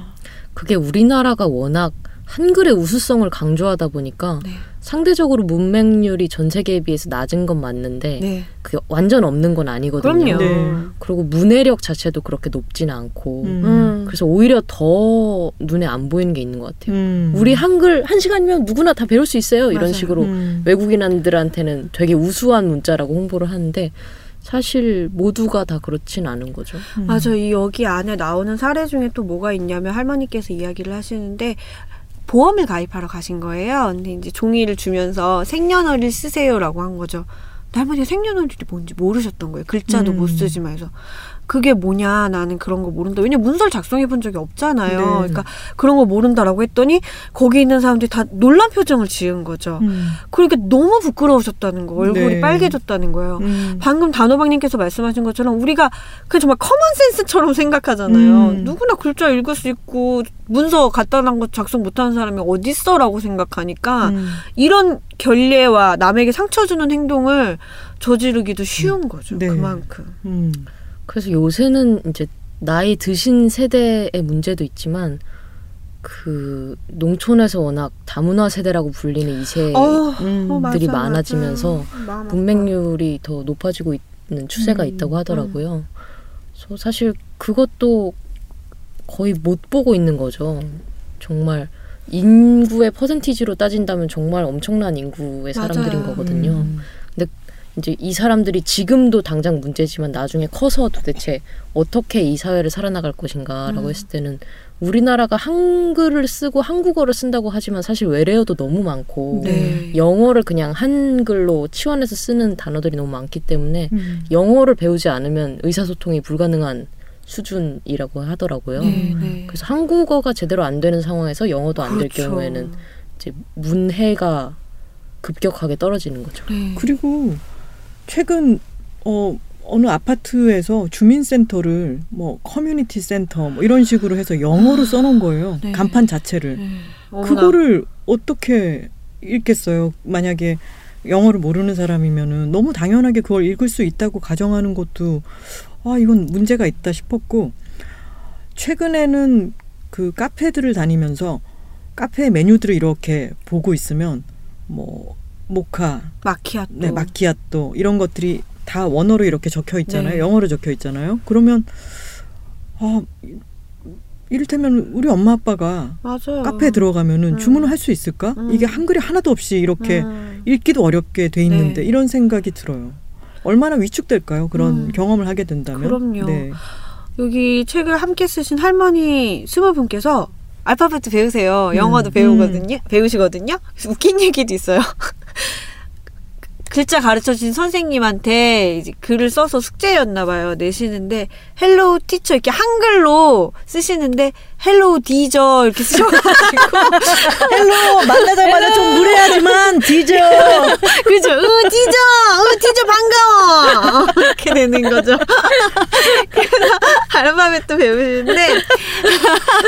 그게 우리나라가 워낙 한글의 우수성을 강조하다 보니까 네. 상대적으로 문맹률이 전 세계에 비해서 낮은 건 맞는데 네. 그게 완전 없는 건 아니거든요. 그럼요. 네. 그리고 문해력 자체도 그렇게 높지는 않고 음. 음. 그래서 오히려 더 눈에 안 보이는 게 있는 것 같아요. 음. 우리 한글 한 시간이면 누구나 다 배울 수 있어요. 이런 맞아요. 식으로 음. 외국인들한테는 되게 우수한 문자라고 홍보를 하는데 사실 모두가 다 그렇진 않은 거죠. 음. 맞아. 이 여기 안에 나오는 사례 중에 또 뭐가 있냐면 할머니께서 이야기를 하시는데 보험을 가입하러 가신 거예요. 근데 이제 종이를 주면서 생년월일 쓰세요라고 한 거죠. 근데 할머니가 생년월일이 뭔지 모르셨던 거예요. 글자도 음. 못 쓰지 말서. 그게 뭐냐 나는 그런 거 모른다. 왜냐 면 문서를 작성해 본 적이 없잖아요. 네. 그러니까 그런 거 모른다라고 했더니 거기 있는 사람들이 다 놀란 표정을 지은 거죠. 음. 그러니까 너무 부끄러우셨다는 거. 얼굴이 네. 빨개졌다는 거예요. 음. 방금 단호박님께서 말씀하신 것처럼 우리가 그 정말 common sense처럼 생각하잖아요. 음. 누구나 글자 읽을 수 있고 문서 간단한 거 작성 못하는 사람이 어딨어라고 생각하니까 음. 이런 결례와 남에게 상처 주는 행동을 저지르기도 쉬운 거죠. 네. 그만큼. 음. 그래서 요새는 이제 나이 드신 세대의 문제도 있지만 그 농촌에서 워낙 다문화 세대라고 불리는 이세 어, 음. 어, 맞아, 들이 맞아. 많아지면서 마음 아파. 문맹률이 더 높아지고 있는 추세가 음, 있다고 하더라고요. 그래서 사실 그것도 거의 못 보고 있는 거죠. 정말 인구의 퍼센티지로 따진다면 정말 엄청난 인구의 사람들인 맞아요. 거거든요. 음. 이제 이 사람들이 지금도 당장 문제지만 나중에 커서 도대체 어떻게 이 사회를 살아나갈 것인가라고 음. 했을 때는 우리나라가 한글을 쓰고 한국어를 쓴다고 하지만 사실 외래어도 너무 많고 네. 영어를 그냥 한글로 치환해서 쓰는 단어들이 너무 많기 때문에 음. 영어를 배우지 않으면 의사소통이 불가능한 수준이라고 하더라고요. 네, 네. 그래서 한국어가 제대로 안 되는 상황에서 영어도 안될 그렇죠. 경우에는 이제 문해가 급격하게 떨어지는 거죠. 네. 그리고 최근 어 어느 아파트에서 주민센터를 뭐 커뮤니티 센터 뭐 이런 식으로 해서 영어로 써놓은 거예요. 네. 간판 자체를. 네. 그거를 어떻게 읽겠어요? 만약에 영어를 모르는 사람이면은 너무 당연하게 그걸 읽을 수 있다고 가정하는 것도 아 이건 문제가 있다 싶었고 최근에는 그 카페들을 다니면서 카페 메뉴들을 이렇게 보고 있으면 뭐 모카, 마키아토. 네 마키아또 이런 것들이 다 원어로 이렇게 적혀 있잖아요. 네. 영어로 적혀 있잖아요. 그러면 아 이를테면 우리 엄마 아빠가 맞아요. 카페에 들어가면은 음. 주문을 할 수 있을까? 음. 이게 한글이 하나도 없이 이렇게 음. 읽기도 어렵게 돼 있는데 네. 이런 생각이 들어요. 얼마나 위축될까요? 그런 음. 경험을 하게 된다면. 그럼요. 네. 여기 책을 함께 쓰신 할머니 스무 분께서 알파벳 배우세요. 영어도 음. 배우거든요. 배우시거든요. 그래서 웃긴 얘기도 있어요. 글자 가르쳐 주신 선생님한테 이제 글을 써서 숙제였나 봐요. 내시는데 Hello teacher 이렇게 한글로 쓰시는데 Hello 디저 이렇게 쓰셔가지고 Hello 만나자마자 좀 무례하지만 디저. 그죠? 으 디저, 으 디저 반가워 이렇게 되는 거죠. 그래서 알파벳도 배우시는데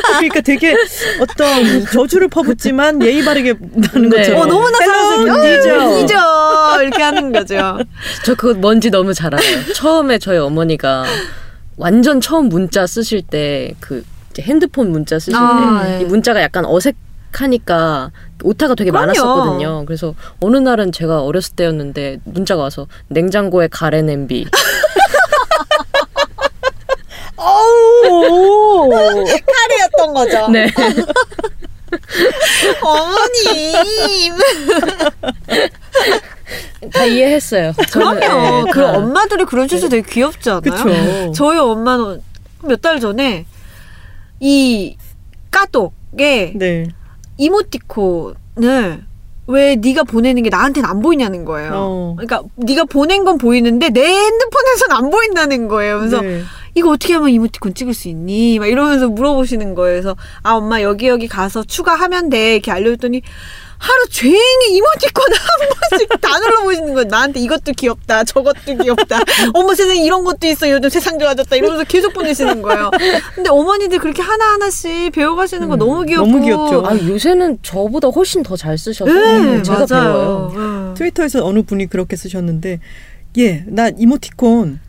그러니까 되게 어떤 저주를 퍼붓지만 예의 바르게 나는 네. 것처럼. 어 너무나 hello 사랑스러워. 디저. 디저 이렇게 하는 거죠. 저 그거 뭔지 너무 잘 알아요. 처음에 저희 어머니가 완전 처음 문자 쓰실 때그 핸드폰 문자 쓰실 아, 때 네. 이 문자가 약간 어색하니까 오타가 되게 그럼요. 많았었거든요. 그래서 어느 날은 제가 어렸을 때였는데 문자가 와서 냉장고에 가래 냄비. 어우. 칼이었던 거죠. 네. 어머님. 다 이해했어요. 저는, 그럼요. 네, 그 다. 엄마들이 그런 실수 되게 귀엽지 않아요? 그쵸. 저희 엄마는 몇 달 전에 이 까똑에 네. 이모티콘을 왜 네가 보내는 게 나한테는 안 보이냐는 거예요. 어. 그러니까 네가 보낸 건 보이는데 내 핸드폰에선 안 보인다는 거예요. 그래서 네. 이거 어떻게 하면 이모티콘 찍을 수 있니? 막 이러면서 물어보시는 거예요. 그래서 아 엄마 여기 여기 가서 추가하면 돼 이렇게 알려줬더니 하루 종일 이모티콘 한 번씩 다 눌러보시는 거예요. 나한테 이것도 귀엽다, 저것도 귀엽다. 어머 세상에 이런 것도 있어. 요즘 세상 좋아졌다. 이러면서 계속 보내시는 거예요. 근데 어머니들 그렇게 하나 하나씩 배워가시는 거 너무 귀엽고. 너무 귀엽죠. 아, 요새는 저보다 훨씬 더 잘 쓰셔서 네, 제가 맞아요. 배워요. 응. 트위터에서 어느 분이 그렇게 쓰셨는데 예, 나 이모티콘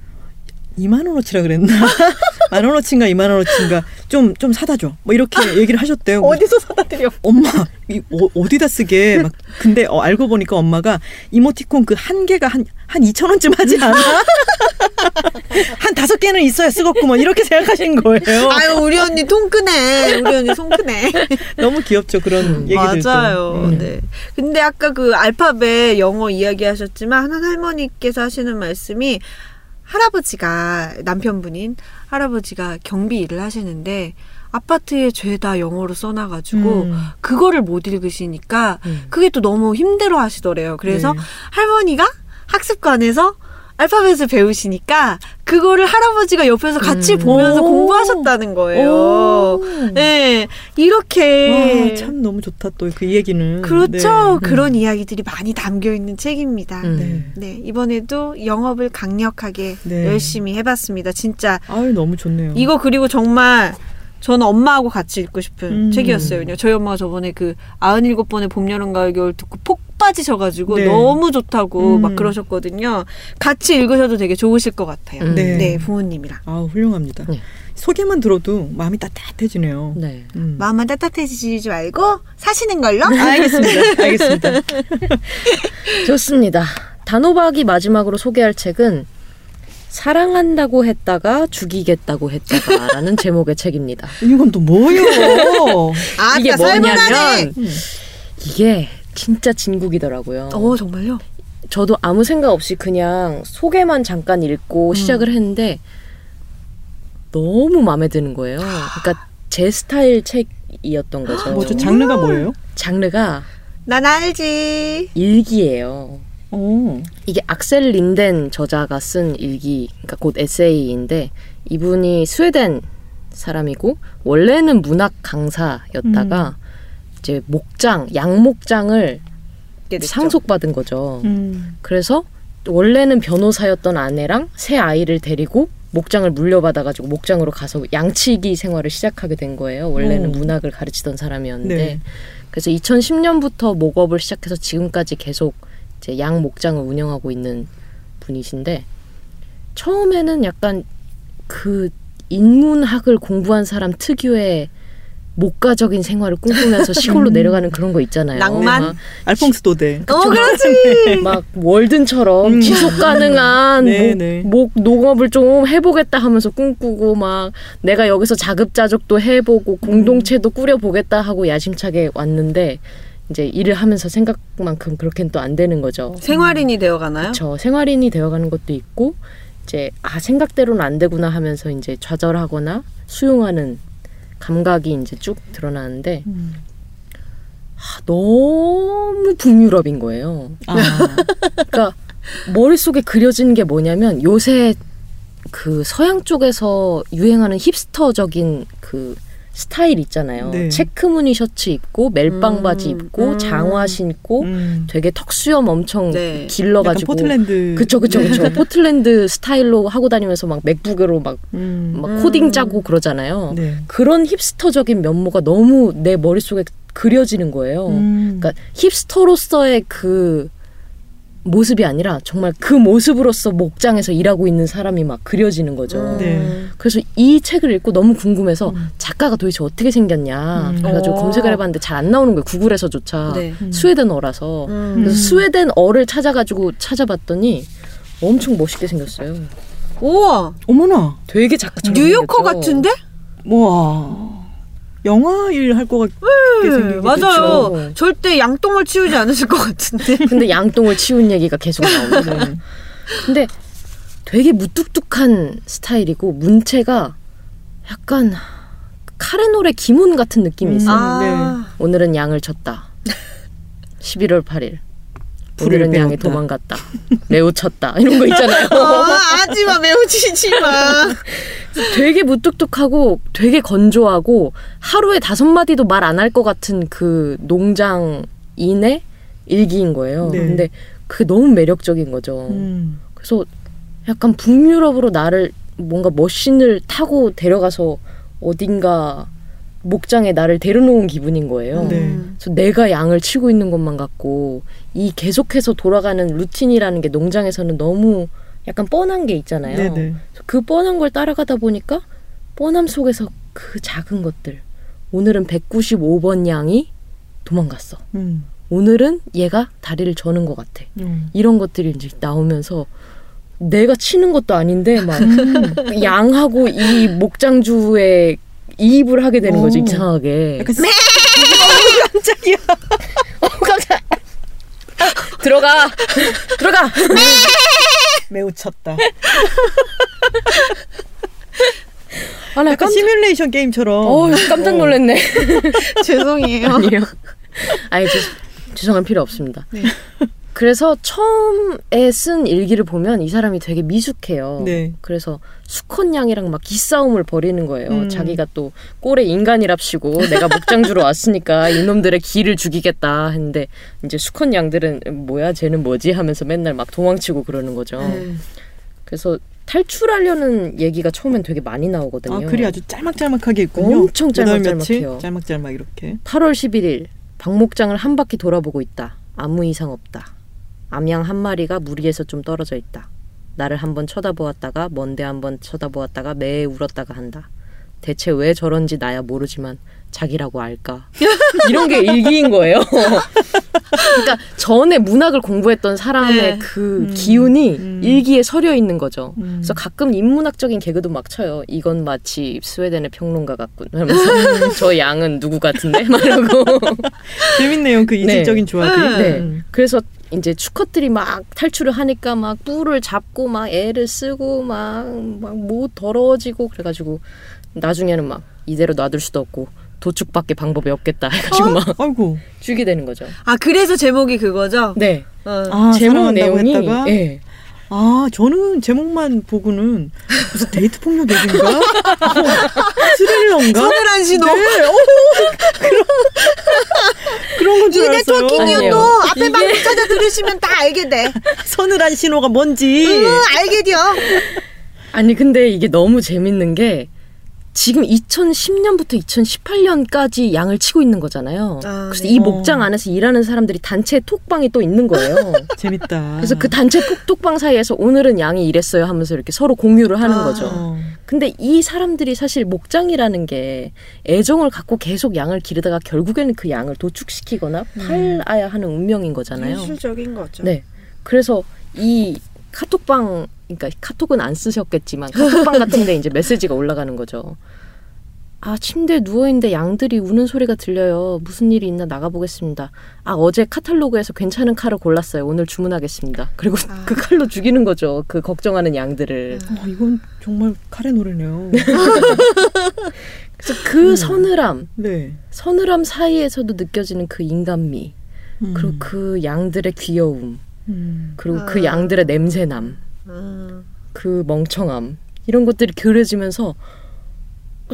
2만 원어치라 그랬나? 만 원어치인가 2만 원어치인가 좀 좀 사다 줘. 뭐 이렇게 얘기를 하셨대요. 어디서 사다 드려? 엄마 이 어, 디다 쓰게 막 근데 어, 알고 보니까 엄마가 이모티콘 그 한 개가 한한 2천 원쯤 하지 않아? 한 다섯 개는 있어야 쓰겠구먼 이렇게 생각하신 거예요. 아유 우리 언니 통 크네. 우리 언니 손 크네. 너무 귀엽죠 그런 얘기들도. 맞아요. 음. 네. 근데 아까 그 알파벳 영어 이야기하셨지만 한 할머니께서 하시는 말씀이 할아버지가 남편분인 할아버지가 경비 일을 하시는데 아파트에 죄다 영어로 써놔가지고 음. 그거를 못 읽으시니까 음. 그게 또 너무 힘들어 하시더래요. 그래서 네. 할머니가 학습관에서 알파벳을 배우시니까 그거를 할아버지가 옆에서 같이 음. 보면서 오. 공부하셨다는 거예요. 오. 네, 이렇게 와, 참 너무 좋다 또 그 얘기는. 그렇죠. 네. 그런 이야기들이 많이 담겨 있는 책입니다. 음. 네. 네, 이번에도 영업을 강력하게 네. 열심히 해봤습니다. 진짜 아유 너무 좋네요. 이거 그리고 정말 저는 엄마하고 같이 읽고 싶은 음. 책이었어요. 저희 엄마가 저번에 그 97번의 봄, 여름, 가을, 겨울 듣고 폭 빠지셔가지고 네. 너무 좋다고 음. 막 그러셨거든요. 같이 읽으셔도 되게 좋으실 것 같아요. 음. 네. 네, 부모님이랑. 아우 훌륭합니다. 네. 소개만 들어도 마음이 따뜻해지네요. 네. 음. 마음만 따뜻해지지 말고 사시는 걸로. 알겠습니다. 알겠습니다. 좋습니다. 단호박이 마지막으로 소개할 책은 사랑한다고 했다가 죽이겠다고 했다가라는 제목의 책입니다. 이건 또 뭐예요? 아, 이게 살만하네. 뭐냐면 이게 진짜 진국이더라고요. 어, 정말요? 저도 아무 생각 없이 그냥 소개만 잠깐 읽고 시작을 했는데 너무 마음에 드는 거예요. 그러니까 제 스타일 책이었던 거죠. 뭐죠? 장르가 뭐예요? 장르가 난 알지. 일기예요. 어. 이게 악셀 린덴 저자가 쓴 일기, 그러니까 곧 에세이인데 이분이 스웨덴 사람이고 원래는 문학 강사였다가 이제 목장, 양목장을 상속받은 거죠. 음. 그래서 원래는 변호사였던 아내랑 새 아이를 데리고 목장을 물려받아가지고 목장으로 가서 양치기 생활을 시작하게 된 거예요. 원래는 어. 문학을 가르치던 사람이었는데 네. 그래서 2010년부터 목업을 시작해서 지금까지 계속 이제 양 목장을 운영하고 있는 분이신데 처음에는 약간 그 인문학을 공부한 사람 특유의 목가적인 생활을 꿈꾸면서 시골로 내려가는 그런 거 있잖아요. 낭만? 막 알퐁스 도데. 어, 그렇지. 막 월든처럼 음. 지속 가능한 네, 목, 네. 목 농업을 좀 해보겠다 하면서 꿈꾸고 막 내가 여기서 자급자족도 해보고 공동체도 꾸려보겠다 하고 야심차게 왔는데 이제 일을 하면서 생각만큼 그렇게는 또 안 되는 거죠. 생활인이 되어 가나요? 저 생활인이 되어 가는 것도 있고 이제 아 생각대로는 안 되구나 하면서 이제 좌절하거나 수용하는 감각이 이제 쭉 드러나는데 음. 아, 너무 북유럽인 거예요. 아. 그러니까 머릿속에 그려지는 게 뭐냐면 요새 그 서양 쪽에서 유행하는 힙스터적인 그 스타일 있잖아요. 네. 체크무늬 셔츠 입고 멜빵 음, 바지 입고 음. 장화 신고 음. 되게 턱수염 엄청 네. 길러가지고 포틀랜드. 그쵸 그쵸 그쵸 포틀랜드 스타일로 하고 다니면서 막 맥북으로 막, 음. 막 음. 코딩 짜고 그러잖아요. 네. 그런 힙스터적인 면모가 너무 내 머릿속에 그려지는 거예요. 음. 그러니까 힙스터로서의 그 모습이 아니라 정말 그 모습으로서 목장에서 일하고 있는 사람이 막 그려지는 거죠. 네. 그래서 이 책을 읽고 너무 궁금해서 음. 작가가 도대체 어떻게 생겼냐 음. 그래가지고 어. 검색을 해봤는데 잘 안 나오는 거예요 구글에서조차 네. 음. 스웨덴어라서 음. 그래서 음. 스웨덴어를 찾아가지고 찾아봤더니 엄청 멋있게 생겼어요. 우와. 어머나. 되게 작가처럼 뉴요커 생겼죠. 같은데? 와. 영화 일 할 것 같게 네, 생기게 맞아요. 됐죠. 절대 양똥을 치우지 않으실 것 같은데. 근데 양똥을 치운 얘기가 계속 나옵니다. 네. 근데 되게 무뚝뚝한 스타일이고 문체가 약간 카레노래 기문 같은 느낌이 음. 있어요. 아. 오늘은 양을 쳤다. 11월 8일. 불을 배웠다. 도망갔다. 매우 쳤다. 이런 거 있잖아요. 아, 하지마 매우 치지 마. 되게 무뚝뚝하고 되게 건조하고 하루에 다섯 마디도 말 안 할 것 같은 그 농장인의 일기인 거예요. 네. 근데 그게 너무 매력적인 거죠. 음. 그래서 약간 북유럽으로 나를 뭔가 머신을 타고 데려가서 어딘가 목장에 나를 데려놓은 기분인 거예요. 네. 그래서 내가 양을 치고 있는 것만 같고 이 계속해서 돌아가는 루틴이라는 게 농장에서는 너무 약간 뻔한 게 있잖아요. 네네. 그래서 그 뻔한 걸 따라가다 보니까 뻔함 속에서 그 작은 것들. 오늘은 195번 양이 도망갔어. 음. 오늘은 얘가 다리를 저는 것 같아. 음. 이런 것들이 이제 나오면서 내가 치는 것도 아닌데 막 양하고 이 목장주에 이입을 하게 되는 거죠 오. 이상하게. 약간 깜짝이야. 어, 깜짝. 들어가 들어가. 매우 쳤다. 아, 나 약간 깜짝. 시뮬레이션 게임처럼. 어 깜짝 놀랐네. 죄송해요. 아니에요. 아니 죄, 죄송한 필요 없습니다. 네. 그래서 처음에 쓴 일기를 보면 이 사람이 되게 미숙해요. 네. 그래서 수컷 양이랑 막 기싸움을 벌이는 거예요. 음. 자기가 또 꼴에 인간이랍시고 내가 목장 주러 왔으니까 이놈들의 기를 죽이겠다 했는데 이제 수컷 양들은 뭐야 쟤는 뭐지 하면서 맨날 막 도망치고 그러는 거죠. 네. 그래서 탈출하려는 얘기가 처음엔 되게 많이 나오거든요. 아 글이 아주 짤막짤막하게 있군요. 엄청? 짤막짤막해요. 짤막짤막 이렇게. 8월 11일 박목장을 한 바퀴 돌아보고 있다. 아무 이상 없다. 암양 한 마리가 무리에서 좀 떨어져 있다. 나를 한번 쳐다보았다가 먼데 한번 쳐다보았다가 매에 울었다가 한다. 대체 왜 저런지 나야 모르지만 자기라고 알까? 이런 게 일기인 거예요. 그러니까 전에 문학을 공부했던 사람의 네. 그 음. 기운이 음. 일기에 서려 있는 거죠. 음. 그래서 가끔 인문학적인 개그도 막 쳐요. 이건 마치 스웨덴의 평론가 같군. 하면서 저 양은 누구 같은데? 막 이러고. 재밌네요. 그 이질적인 조합이. 네. 음. 그래서 이제 수컷들이 막 탈출을 하니까 막 뿔을 잡고 막 애를 쓰고 막막못 더러워지고 그래가지고 나중에는 막 이대로 놔둘 수도 없고 도축밖에 방법이 없겠다 해가지고 막 아이고. 죽게 되는 거죠. 아 그래서 제목이 그거죠? 네. 어. 아, 제목 내용이 예. 아, 저는 제목만 보고는 무슨 데이트 폭력 얘기인가? 스릴러인가? 서늘한 신호. 네, 어, 그런, 그런 건이줄 알았어요. 네트워킹이어도 아니에요. 앞에 이게- 방송 찾아 들으시면 다 알게 돼. 서늘한 신호가 뭔지. 응, 알게 돼요. 아니 근데 이게 너무 재밌는 게 지금 2010년부터 2018년까지 양을 치고 있는 거잖아요. 아, 그래서 네. 이 어. 목장 안에서 일하는 사람들이 단체 톡방이 또 있는 거예요. 재밌다. 그래서 그 단체 톡, 톡방 사이에서 오늘은 양이 이랬어요 하면서 이렇게 서로 공유를 하는 아. 거죠. 어. 근데 이 사람들이 사실 목장이라는 게 애정을 갖고 계속 양을 기르다가 결국에는 그 양을 도축시키거나 팔아야 하는 운명인 거잖아요. 현실적인 거죠. 네. 그래서 이 카톡방 그러니까 카톡은 안 쓰셨겠지만 카톡방 같은데 이제 메시지가 올라가는 거죠. 아 침대에 누워 있는데 양들이 우는 소리가 들려요. 무슨 일이 있나 나가 보겠습니다. 아 어제 카탈로그에서 괜찮은 칼을 골랐어요. 오늘 주문하겠습니다. 그리고 아. 그 칼로 죽이는 거죠. 그 걱정하는 양들을. 어, 이건 정말 칼의 노래네요. 그래서 그 서늘함, 네. 서늘함 사이에서도 느껴지는 그 인간미, 음. 그리고 그 양들의 귀여움, 음. 그리고 아. 그 양들의 냄새남. 음. 그 멍청함 이런 것들이 그려지면서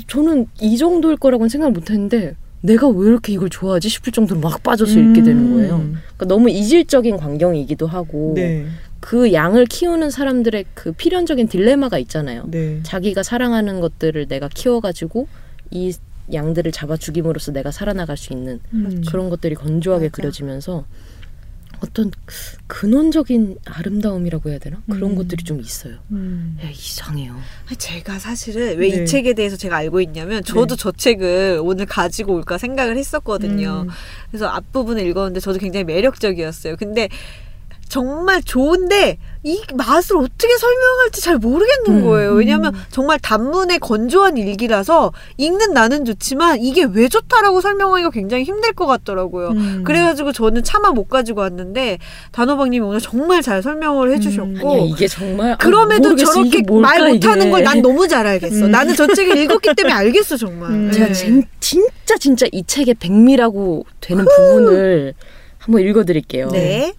저는 이 정도일 거라고는 생각 못했는데 내가 왜 이렇게 이걸 좋아하지 싶을 정도로 막 빠져서 읽게 되는 거예요. 음. 그러니까 너무 이질적인 광경이기도 하고 네. 그 양을 키우는 사람들의 그 필연적인 딜레마가 있잖아요. 네. 자기가 사랑하는 것들을 내가 키워가지고 이 양들을 잡아 죽임으로써 내가 살아나갈 수 있는 음. 그런 것들이 건조하게 맞아. 그려지면서 어떤 근원적인 아름다움이라고 해야 되나 그런 음. 것들이 좀 있어요. 음. 야, 이상해요. 제가 사실은 왜이 네. 책에 대해서 제가 알고 있냐면 저도 네. 저 책을 오늘 가지고 올까 생각을 했었거든요. 음. 그래서 앞부분을 읽었는데 저도 굉장히 매력적이었어요. 근데 정말 좋은데 이 맛을 어떻게 설명할지 잘 모르겠는 음. 거예요. 왜냐하면 정말 단문의 건조한 일기라서 읽는 나는 좋지만 이게 왜 좋다라고 설명하기가 굉장히 힘들 것 같더라고요. 음. 그래가지고 저는 차마 못 가지고 왔는데 단호박님이 오늘 정말 잘 설명을 해주셨고 아니야 이게 정말 아, 그럼에도 모르겠어. 저렇게 뭘까, 말 못하는. 걸 난 너무 잘 알겠어. 음. 나는 저 책을 읽었기 때문에 알겠어 정말. 음. 제가 네. 진, 진짜 진짜 이 책의 백미라고 되는 부분을 한번 읽어드릴게요. 네.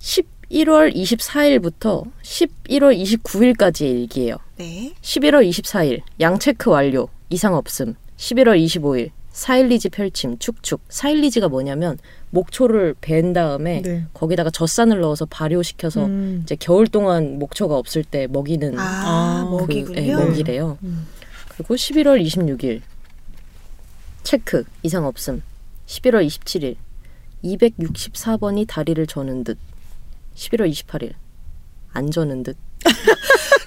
11월 24일부터 11월 29일까지 일기예요. 네. 11월 24일 양체크 완료 이상 없음. 11월 25일 사일리지 펼침 축축. 사일리지가 뭐냐면 목초를 벤 다음에 네. 거기다가 젖산을 넣어서 발효시켜서 음. 이제 겨울 동안 목초가 없을 때 먹이는 아, 아, 그, 먹이군요. 예, 먹이래요. 음. 그리고 11월 26일 체크 이상 없음. 11월 27일 264번이 다리를 저는 듯. 11월 28일 안 저는 듯.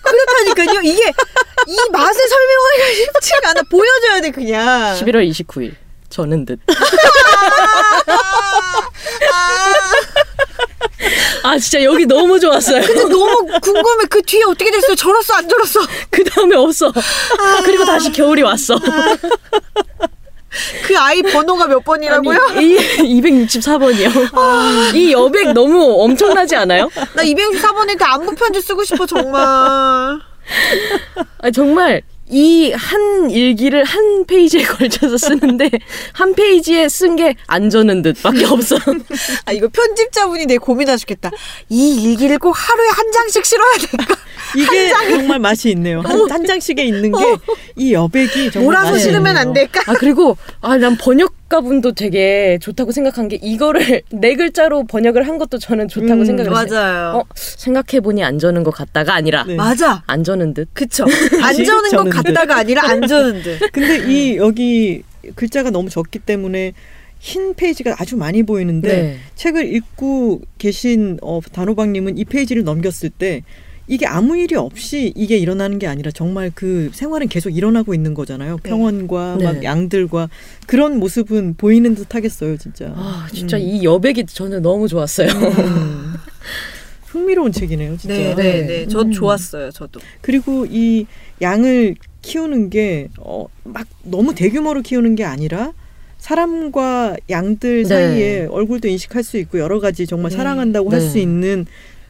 그렇다니까요. 이게 이 맛을 설명하기가 쉽지가 않아. 보여줘야 돼 그냥. 11월 29일 저는 듯. 아 진짜 여기 너무 좋았어요. 너무 궁금해. 그 뒤에 어떻게 됐어요? 절었어 안 절었어? 그 다음에 없어. 그리고 다시 겨울이 왔어. 그 아이 번호가 몇 번이라고요? 아니, 이 264번이요. 이 여백 너무 엄청나지 않아요? 나 264번한테 안부 편지 쓰고 싶어 정말. 아 정말 이 한 일기를 한 페이지에 걸쳐서 쓰는데 한 페이지에 쓴 게 안 저는 듯밖에 없어. 아 이거 편집자분이 내 고민하셨겠다. 이 일기를 꼭 하루에 한 장씩 실어야 될까? 이게 정말 맛이 있네요. 한, 한 장씩에 있는 게 이 여백이 정말 몰아서 실으면. 안 될까? 아 그리고 아 난 번역 가분도 되게 좋다고 생각한 게 이거를 네 글자로 번역을 한 것도 저는 좋다고 음, 생각했어요. 맞아요. 어 생각해 보니 안 저는 것 같다가 아니라 네. 맞아. 안 저는 듯. 그쵸. 안 저는 것. 같다가 아니라 안 저는 듯. 근데 이 여기 글자가 너무 적기 때문에 흰 페이지가 아주 많이 보이는데 네. 책을 읽고 계신 어, 단호박님은 이 페이지를 넘겼을 때 이게 아무 일이 없이 이게 일어나는 게 아니라 정말 그 생활은 계속 일어나고 있는 거잖아요. 네. 평원과 네. 막 양들과 그런 모습은 보이는 듯 하겠어요, 진짜. 아 진짜 음. 이 여백이 저는 너무 좋았어요. 음. 흥미로운 책이네요, 진짜. 네, 네, 네. 저 음. 좋았어요, 저도. 그리고 이 양을 키우는 게, 어, 막 너무 대규모로 키우는 게 아니라 사람과 양들 네. 사이에 얼굴도 인식할 수 있고 여러 가지 정말 네. 사랑한다고 할 네. 수 있는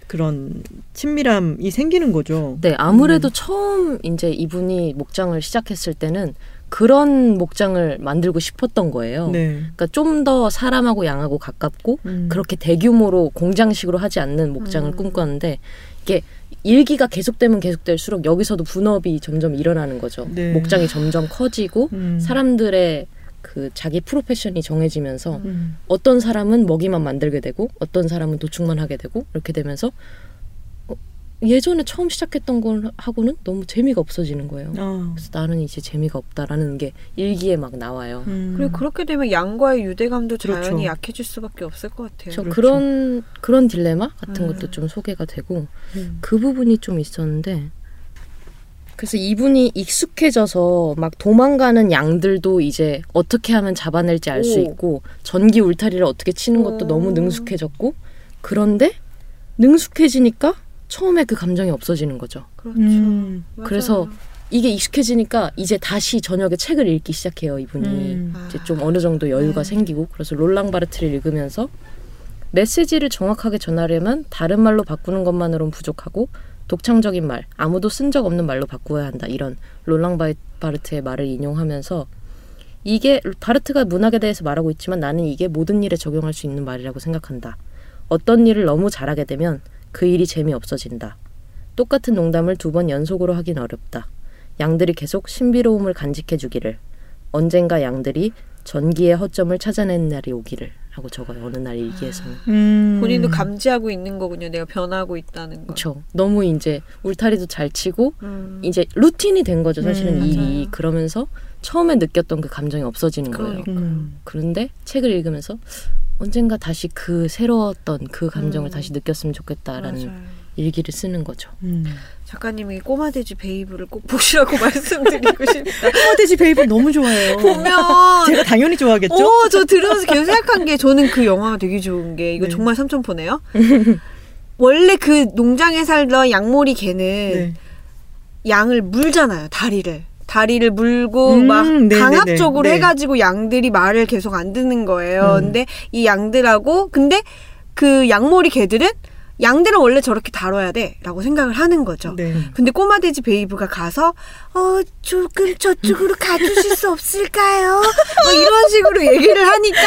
그런 친밀함이 생기는 거죠. 네, 아무래도 처음 이제 이분이 목장을 시작했을 때는 그런 목장을 만들고 싶었던 거예요. 네. 그러니까 좀 더 사람하고 양하고 가깝고 음. 그렇게 대규모로 공장식으로 하지 않는 목장을 음. 꿈꿨는데 이게 일기가 계속되면 계속될수록 여기서도 분업이 점점 일어나는 거죠. 네. 목장이 점점 커지고 음. 사람들의 그 자기 프로페션이 정해지면서 음. 어떤 사람은 먹이만 만들게 되고 어떤 사람은 도축만 하게 되고 이렇게 되면서 어, 예전에 처음 시작했던 걸 하고는 너무 재미가 없어지는 거예요. 아. 그래서 나는 이제 재미가 없다라는 게 일기에 막 나와요. 음. 그리고 그렇게 되면 양과의 유대감도 그렇죠. 자연히 약해질 수밖에 없을 것 같아요. 저 그렇죠. 그런 그런 딜레마 같은 음. 것도 좀 소개가 되고 음. 그 부분이 좀 있었는데 그래서 이분이 익숙해져서 막 도망가는 양들도 이제 어떻게 하면 잡아낼지 알수 오. 있고 전기 울타리를 어떻게 치는 것도 오. 너무 능숙해졌고 그런데 능숙해지니까 처음에 그 감정이 없어지는 거죠. 그렇죠. 음. 맞아요. 그래서 이게 익숙해지니까 이제 다시 저녁에 책을 읽기 시작해요 이분이 음. 아. 이제 좀 어느 정도 여유가 네. 생기고 그래서 롤랑 바르트를 읽으면서 메시지를 정확하게 전하려면 다른 말로 바꾸는 것만으로는 부족하고 독창적인 말 아무도 쓴 적 없는 말로 바꾸어야 한다. 이런 롤랑 바르트의 말을 인용하면서 이게 바르트가 문학에 대해서 말하고 있지만 나는 이게 모든 일에 적용할 수 있는 말이라고 생각한다. 어떤 일을 너무 잘하게 되면 그 일이 재미없어진다. 똑같은 농담을 두 번 연속으로 하긴 어렵다. 양들이 계속 신비로움을 간직해 주기를. 언젠가 양들이 전기의 허점을 찾아내는 날이 오기를 하고 적어요 어느 날 일기에서는 음. 본인도 감지하고 있는 거군요. 내가 변하고 있다는 거. 그렇죠 너무 이제 울타리도 잘 치고 음. 이제 루틴이 된 거죠 사실은 음, 이 일이. 그러면서 처음에 느꼈던 그 감정이 없어지는 거예요 그러니까. 음. 그런데 책을 읽으면서 언젠가 다시 그 새로웠던 그 감정을 음. 다시 느꼈으면 좋겠다라는 맞아요. 일기를 쓰는 거죠 음. 작가님이 꼬마돼지 베이브를 꼭 보시라고 말씀드리고 싶다. 꼬마돼지 베이브 너무 좋아해요. 보면 제가 당연히 좋아하겠죠? 오, 저 들으면서 계속 생각한 게 저는 그 영화가 되게 좋은 게 이거 네. 정말 삼천포네요. 원래 그 농장에 살던 양모리 개는 네. 양을 물잖아요. 다리를. 다리를 물고 음, 막 네네네. 강압적으로 네. 해가지고 양들이 말을 계속 안 듣는 거예요. 음. 근데 이 양들하고 근데 그 양모리 개들은 양들은 원래 저렇게 다뤄야 돼라고 생각을 하는 거죠. 네. 근데 꼬마 돼지 베이브가 가서 어 조금 저쪽으로 가주실 수 없을까요? 뭐 이런 식으로 얘기를 하니까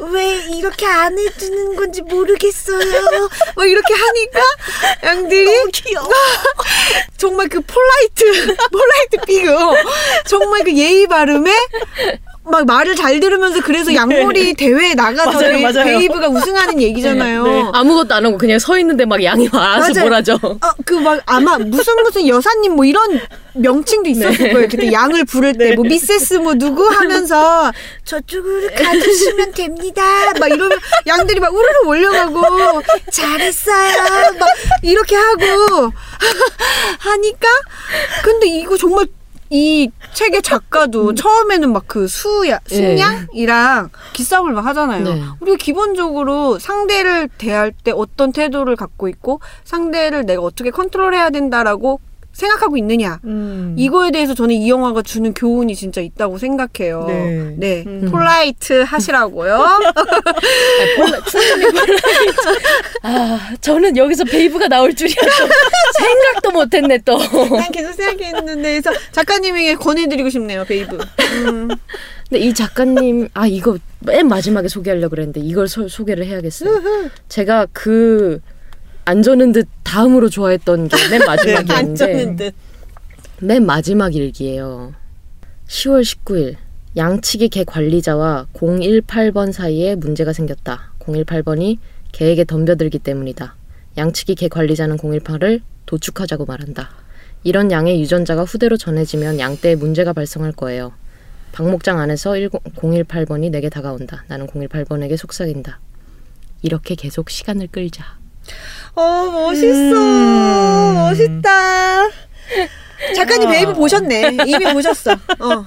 어, 왜 이렇게 안 해주는 건지 모르겠어요. 뭐 이렇게 하니까 양들이 귀여워. 정말 그 polite polite pig 어, 정말 그 예의 바름에 막 말을 잘 들으면서 그래서 양몰이 대회에 나가서 맞아요, 베, 맞아요. 베이브가 우승하는 얘기잖아요. 네, 네. 아무것도 안 하고 그냥 서 있는데 막 양이 알아서 맞아요. 몰아줘 어, 그막 아마 무슨 무슨 여사님 뭐 이런 명칭도 있었을 거예요. 그때 양을 부를 때 뭐 미세스 뭐 누구 하면서 저쪽으로 가주시면 됩니다. 막 이러면 양들이 막 우르르 몰려가고 잘했어요. 막 이렇게 하고 하니까 근데 이거 정말 이 책의 작가도 처음에는 막 그 수야 승양이랑 기싸움을 막 하잖아요. 네. 우리가 기본적으로 상대를 대할 때 어떤 태도를 갖고 있고 상대를 내가 어떻게 컨트롤해야 된다라고 생각하고 있느냐. 음. 이거에 대해서 저는 이 영화가 주는 교훈이 진짜 있다고 생각해요. 네. 네. 음. 폴라이트 하시라고요. 아, poli, polite. 아, 저는 여기서 베이브가 나올 줄이야. 또 생각도 못했네, 또. 난 계속 생각했는데 그래서 작가님에게 권해드리고 싶네요, 베이브. 음. 근데 이 작가님, 아, 이거 맨 마지막에 소개하려고 그랬는데 이걸 소, 소개를 해야겠어요. 제가 그, 안전은 듯 다음으로 좋아했던 게 맨 마지막이었는데. 듯. 맨 마지막 일기예요. 10월 19일 양치기 개 관리자와 018번 사이에 문제가 생겼다. 018번이 개에게 덤벼들기 때문이다. 양치기 개 관리자는 018을 도축하자고 말한다. 이런 양의 유전자가 후대로 전해지면 양떼에 문제가 발생할 거예요. 박목장 안에서 10, 018번이 내게 다가온다. 나는 018번에게 속삭인다. 이렇게 계속 시간을 끌자. 어, 멋있어. 음. 멋있다. 작가님 베이브 보셨네. 이미 보셨어. 어.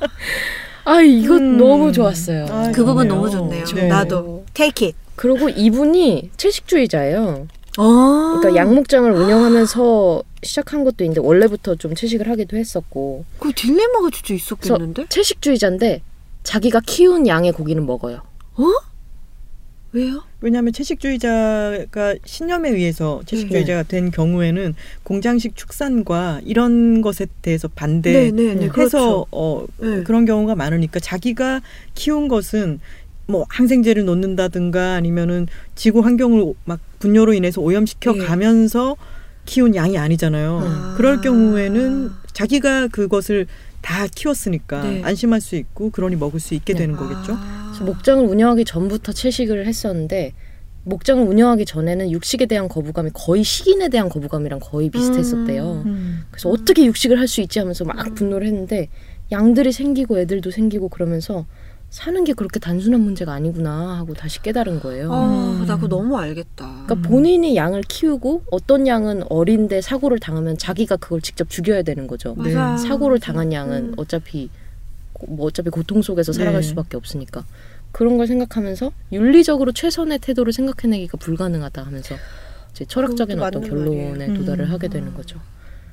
아, 이거 음. 너무 좋았어요. 아, 그 부분. 너무 좋네요. 네. 나도. Take it. 그리고 이분이 채식주의자예요. 어. 그러니까 양목장을 운영하면서 시작한 것도 있는데 원래부터 좀 채식을 하기도 했었고 그 딜레마가 진짜 있었겠는데? 채식주의자인데 자기가 키운 양의 고기는 먹어요. 왜요? 왜냐하면 채식주의자가 신념에 의해서 채식주의자가 된 경우에는 공장식 축산과 이런 것에 대해서 반대해서 네, 네, 네. 그렇죠. 어, 네. 그런 경우가 많으니까 자기가 키운 것은 뭐 항생제를 놓는다든가 아니면은 지구 환경을 막 분뇨로 인해서 오염시켜 예. 가면서 키운 양이 아니잖아요. 아. 그럴 경우에는 자기가 그것을 다 키웠으니까 네. 안심할 수 있고 그러니 먹을 수 있게 네. 되는 거겠죠. 아. 그래서 목장을 운영하기 전부터 채식을 했었는데 목장을 운영하기 전에는 육식에 대한 거부감이 거의 식인에 대한 거부감이랑 거의 비슷했었대요. 음. 그래서 어떻게 육식을 할 수 있지 하면서 막 분노를 했는데 양들이 생기고 애들도 생기고 그러면서 사는 게 그렇게 단순한 문제가 아니구나 하고 다시 깨달은 거예요. 아, 나 그거 너무 알겠다. 그러니까 본인이 양을 키우고 어떤 양은 어린데 사고를 당하면 자기가 그걸 직접 죽여야 되는 거죠. 네. 사고를 당한 양은 음. 어차피 고- 뭐 어차피 고통 속에서 살아갈 네. 수밖에 없으니까 그런 걸 생각하면서 윤리적으로 최선의 태도를 생각해내기가 불가능하다 하면서 이제 철학적인 어떤 결론에 말이에요. 도달을 음. 하게 되는 거죠.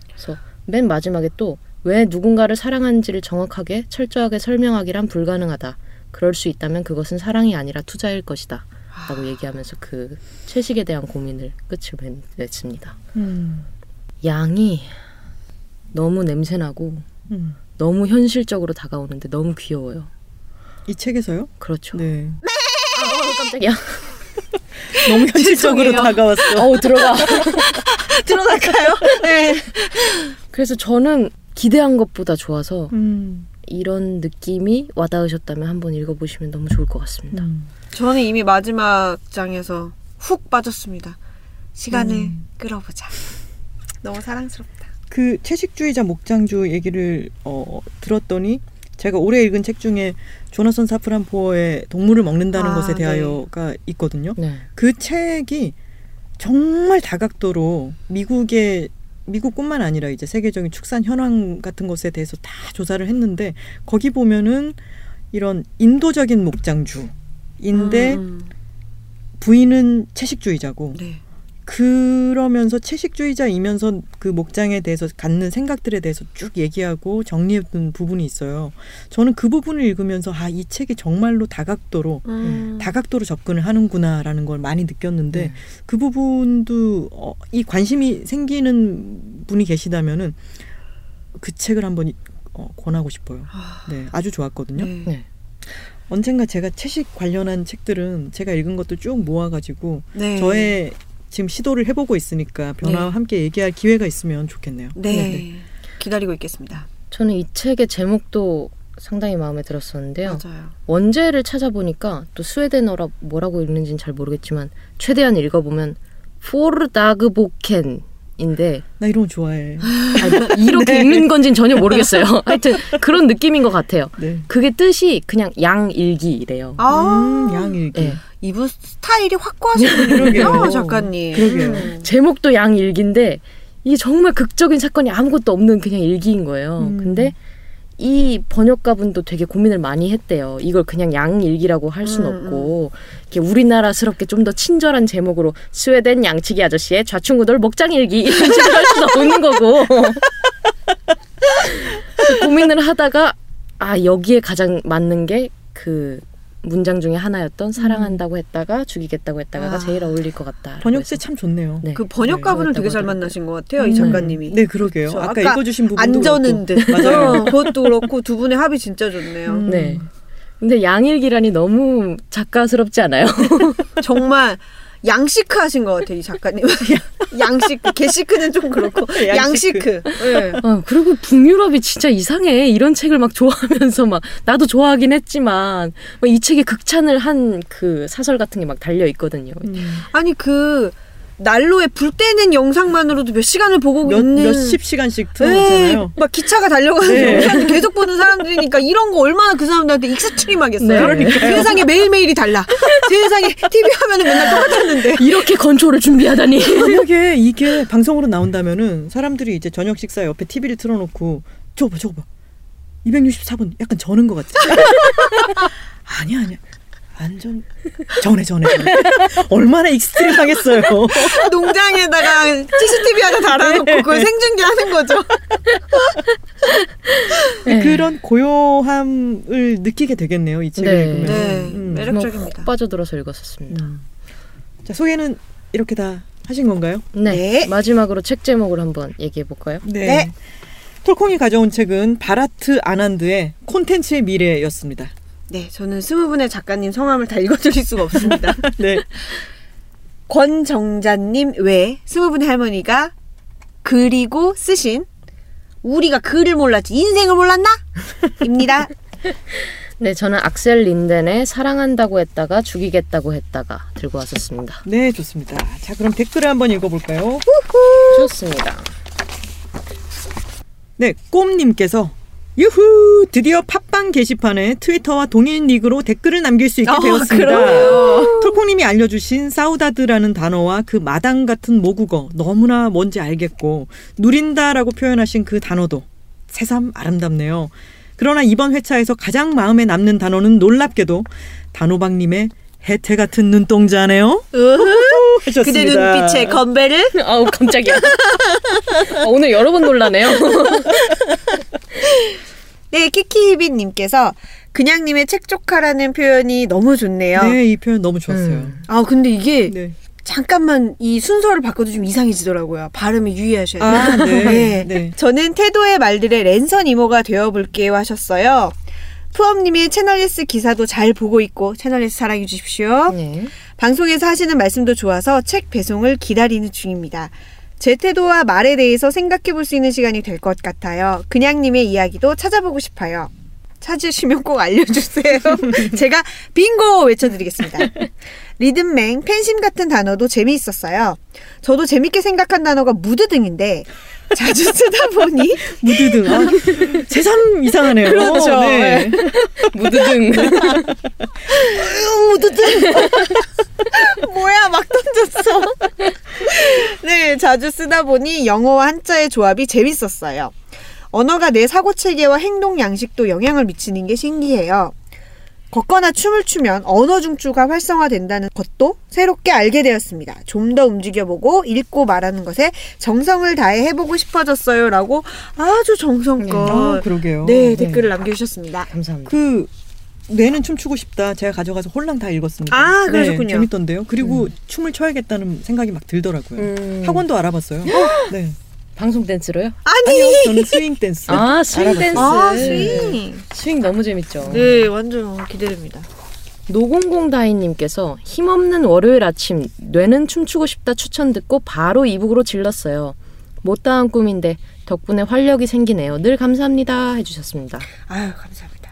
그래서 맨 마지막에 또 왜 누군가를 사랑하는지를 정확하게 철저하게 설명하기란 불가능하다. 그럴 수 있다면 그것은 사랑이 아니라 투자일 것이다. 라고 얘기하면서 그 채식에 대한 고민을 끝을 맺- 맺습니다. 음. 양이 너무 냄새나고 음. 너무 현실적으로 다가오는데 너무 귀여워요. 이 책에서요? 그렇죠. 네. 아, 깜짝이야. 너무 현실적으로. 다가왔어. 어우 들어가. 들어갈까요? 네. 그래서 저는 기대한 것보다 좋아서 음. 이런 느낌이 와닿으셨다면 한번 읽어보시면 너무 좋을 것 같습니다. 음. 저는 이미 마지막 장에서 훅 빠졌습니다. 시간을 음. 끌어보자. 너무 사랑스럽다. 그 채식주의자 목장주 얘기를 어, 들었더니 제가 올해 읽은 책 중에 조나선 사프란 포어의 동물을 먹는다는 아, 것에 네. 대하여가 있거든요. 네. 그 책이 정말 다각도로 미국의 미국뿐만 아니라 이제 세계적인 축산 현황 같은 것에 대해서 다 조사를 했는데 거기 보면은 이런 인도적인 목장주인데 음, 부인은 채식주의자고 네. 그러면서 채식주의자이면서 그 목장에 대해서 갖는 생각들에 대해서 쭉 얘기하고 정리해둔 부분이 있어요. 저는 그 부분을 읽으면서 아 이 책이 정말로 다각도로 음. 다각도로 접근을 하는구나라는 걸 많이 느꼈는데 네. 그 부분도 어, 이 관심이 생기는 분이 계시다면은 그 책을 한번 이- 어, 권하고 싶어요. 아, 네, 아주 좋았거든요. 네. 네. 언젠가 제가 채식 관련한 책들은 제가 읽은 것도 쭉 모아가지고 네. 저의 지금 시도를 해보고 있으니까 변화와 네. 함께 얘기할 기회가 있으면 좋겠네요. 네. 기다리고 있겠습니다. 저는 이 책의 제목도 상당히 마음에 들었었는데요. 맞아요. 원제를 찾아보니까 또 스웨덴어라 뭐라고 읽는지는 잘 모르겠지만 최대한 읽어보면 포르다그보켄 인데 나 이런 거 좋아해. 아, 이렇게 읽는 건지는 전혀 모르겠어요. 하여튼 그런 느낌인 것 같아요. 네. 그게 뜻이 그냥 양일기래요. 아, 음, 양일기. 네. 이분 스타일이 확고하신 그러게요. 분이에요, 작가님. 그러게요. 음. 제목도 양일기인데 이게 정말 극적인 사건이 아무것도 없는 그냥 일기인 거예요. 음. 근데 이 번역가분도 되게 고민을 많이 했대요. 이걸 그냥 양일기라고 할순 음, 없고 이렇게 우리나라스럽게 좀 더 친절한 제목으로 스웨덴 양치기 아저씨의 좌충우돌 목장일기 이런 식으로 할 수는 없는 거고 고민을 하다가 아 여기에 가장 맞는 게 그 문장 중에 하나였던 사랑한다고 했다가 죽이겠다고 했다가가 아. 제일 어울릴 것 같다. 번역체 참 좋네요. 네. 그 번역가분을 네, 되게 잘 만나신 것 같아요, 이 음. 작가님이. 네, 그러게요. 저 아까, 아까 읽어주신 부분도 안 저는 듯. 맞아요. 어, 그것도 그렇고 두 분의 합이 진짜 좋네요. 음. 네. 근데 양일기라니 너무 작가스럽지 않아요? 정말 양시크 하신 것 같아요, 이 작가님. 양시크. 게시크는 좀 그렇고. 양시크. 양시크. 네. 아, 그리고 북유럽이 진짜 이상해. 이런 책을 막 좋아하면서 막 나도 좋아하긴 했지만 막이 책에 극찬을 한 그 사설 같은 게 막 달려 있거든요. 음. 아니, 그, 난로에 불 때는 영상만으로도 몇 시간을 보고 몇, 있는. 몇십 시간씩 네, 틀어놓잖아요. 막 기차가 달려가는 네. 계속 보는 사람들이니까 이런 거 얼마나 그 사람들한테 extreme하겠어요. 네. 세상에 매일매일이 달라. 세상에 TV 화면은 맨날 똑같았는데. 이렇게 건초를 준비하다니. 만약에 이게 방송으로 나온다면은 사람들이 이제 저녁 식사 옆에 TV를 틀어놓고 저거 봐, 저거 봐. 264분 약간 저는 것 같아. 아니야, 아니야. 완전 전에 전에 전에. 얼마나 extreme 하겠어요. 농장에다가 CCTV 하나 달아놓고 네. 그걸 생중계하는 거죠. 네. 그런 고요함을 느끼게 되겠네요. 이 책을 네. 읽으면. 네, 음. 매력적입니다. 훅 빠져들어서 읽었었습니다. 음. 자 소개는 이렇게 다 하신 건가요? 네. 네. 마지막으로 책 제목을 한번 얘기해 볼까요? 네. 톨콩이 가져온 책은 바라트 아난드의 콘텐츠의 미래였습니다. 네, 저는 스무 분의 작가님 성함을 다 읽어드릴 수가 없습니다. 네. 권정자님 외 스무 분의 할머니가 그리고 쓰신 우리가 글을 몰랐지 인생을 몰랐나? 입니다. 네, 저는 악셀 린덴의 사랑한다고 했다가 죽이겠다고 했다가 들고 왔었습니다. 네, 좋습니다. 자, 그럼 댓글을 한번 읽어볼까요? 좋습니다. 네, 꼼님께서 유후! 드디어 팟빵 게시판에 트위터와 동일 닉으로 댓글을 남길 수 있게 아, 되었습니다. 톨콩님이 알려주신 사우다드라는 단어와 그 마당 같은 모국어 너무나 뭔지 알겠고 누린다라고 표현하신 그 단어도 새삼 아름답네요. 그러나 이번 회차에서 가장 마음에 남는 단어는 놀랍게도 단호박님의 해태 같은 눈동자네요. 하셨습니다. 그대 눈빛에 건배를 아우 깜짝이야. 아, 오늘 여러 번 놀라네요. 네 키키히비님께서 그냥님의 책조카라는 표현이 너무 좋네요. 네, 이 표현 너무 좋았어요. 음. 아 근데 이게 네. 잠깐만 이 순서를 바꿔도 좀 이상해지더라고요. 발음이 유의하셔야 돼요. 아, 네. 네. 네. 저는 태도의 말들의 랜선 이모가 되어볼게요 하셨어요. 푸엄님의 채널S 기사도 잘 보고 있고 채널S 사랑해 주십시오. 네. 방송에서 하시는 말씀도 좋아서 책 배송을 기다리는 중입니다. 제 태도와 말에 대해서 생각해 볼 수 있는 시간이 될 것 같아요. 그냥님의 이야기도 찾아보고 싶어요. 찾으시면 꼭 알려주세요. 제가 빙고 외쳐드리겠습니다. 리듬맹, 팬심 같은 단어도 재미있었어요. 저도 재밌게 생각한 단어가 무드 등인데 자주 쓰다 보니 무드등. 아, 새삼 이상하네요. 그렇죠. 네. 무드등. 무드 등 뭐야 막 던졌어. 네, 자주 쓰다 보니 영어와 한자의 조합이 재밌었어요. 언어가 내 사고 체계와 행동 양식도 영향을 미치는 게 신기해요. 걷거나 춤을 추면 언어 중추가 활성화된다는 것도 새롭게 알게 되었습니다. 좀 더 움직여보고 읽고 말하는 것에 정성을 다해 해보고 싶어졌어요. 라고 아주 아, 정성껏 그러게요. 네, 댓글을 남겨주셨습니다. 감사합니다. 그 뇌는 춤추고 싶다. 제가 가져가서 홀랑 다 읽었습니다. 아, 그러셨군요. 네, 재밌던데요. 그리고 춤을 춰야겠다는 생각이 막 들더라고요. 음. 학원도 알아봤어요. 네. 방송 댄스로요? 아니! 아니 요, 저는 스윙 댄스. 아 스윙 알아봤어요. 댄스. 아, 스윙. 스윙 너무 재밌죠. 네, 완전 기대됩니다. 노공공다이님께서 힘없는 월요일 아침 뇌는 춤추고 싶다 추천 듣고 바로 e-book으로 질렀어요. 못다한 꿈인데 덕분에 활력이 생기네요. 늘 감사합니다 해주셨습니다. 아유, 감사합니다.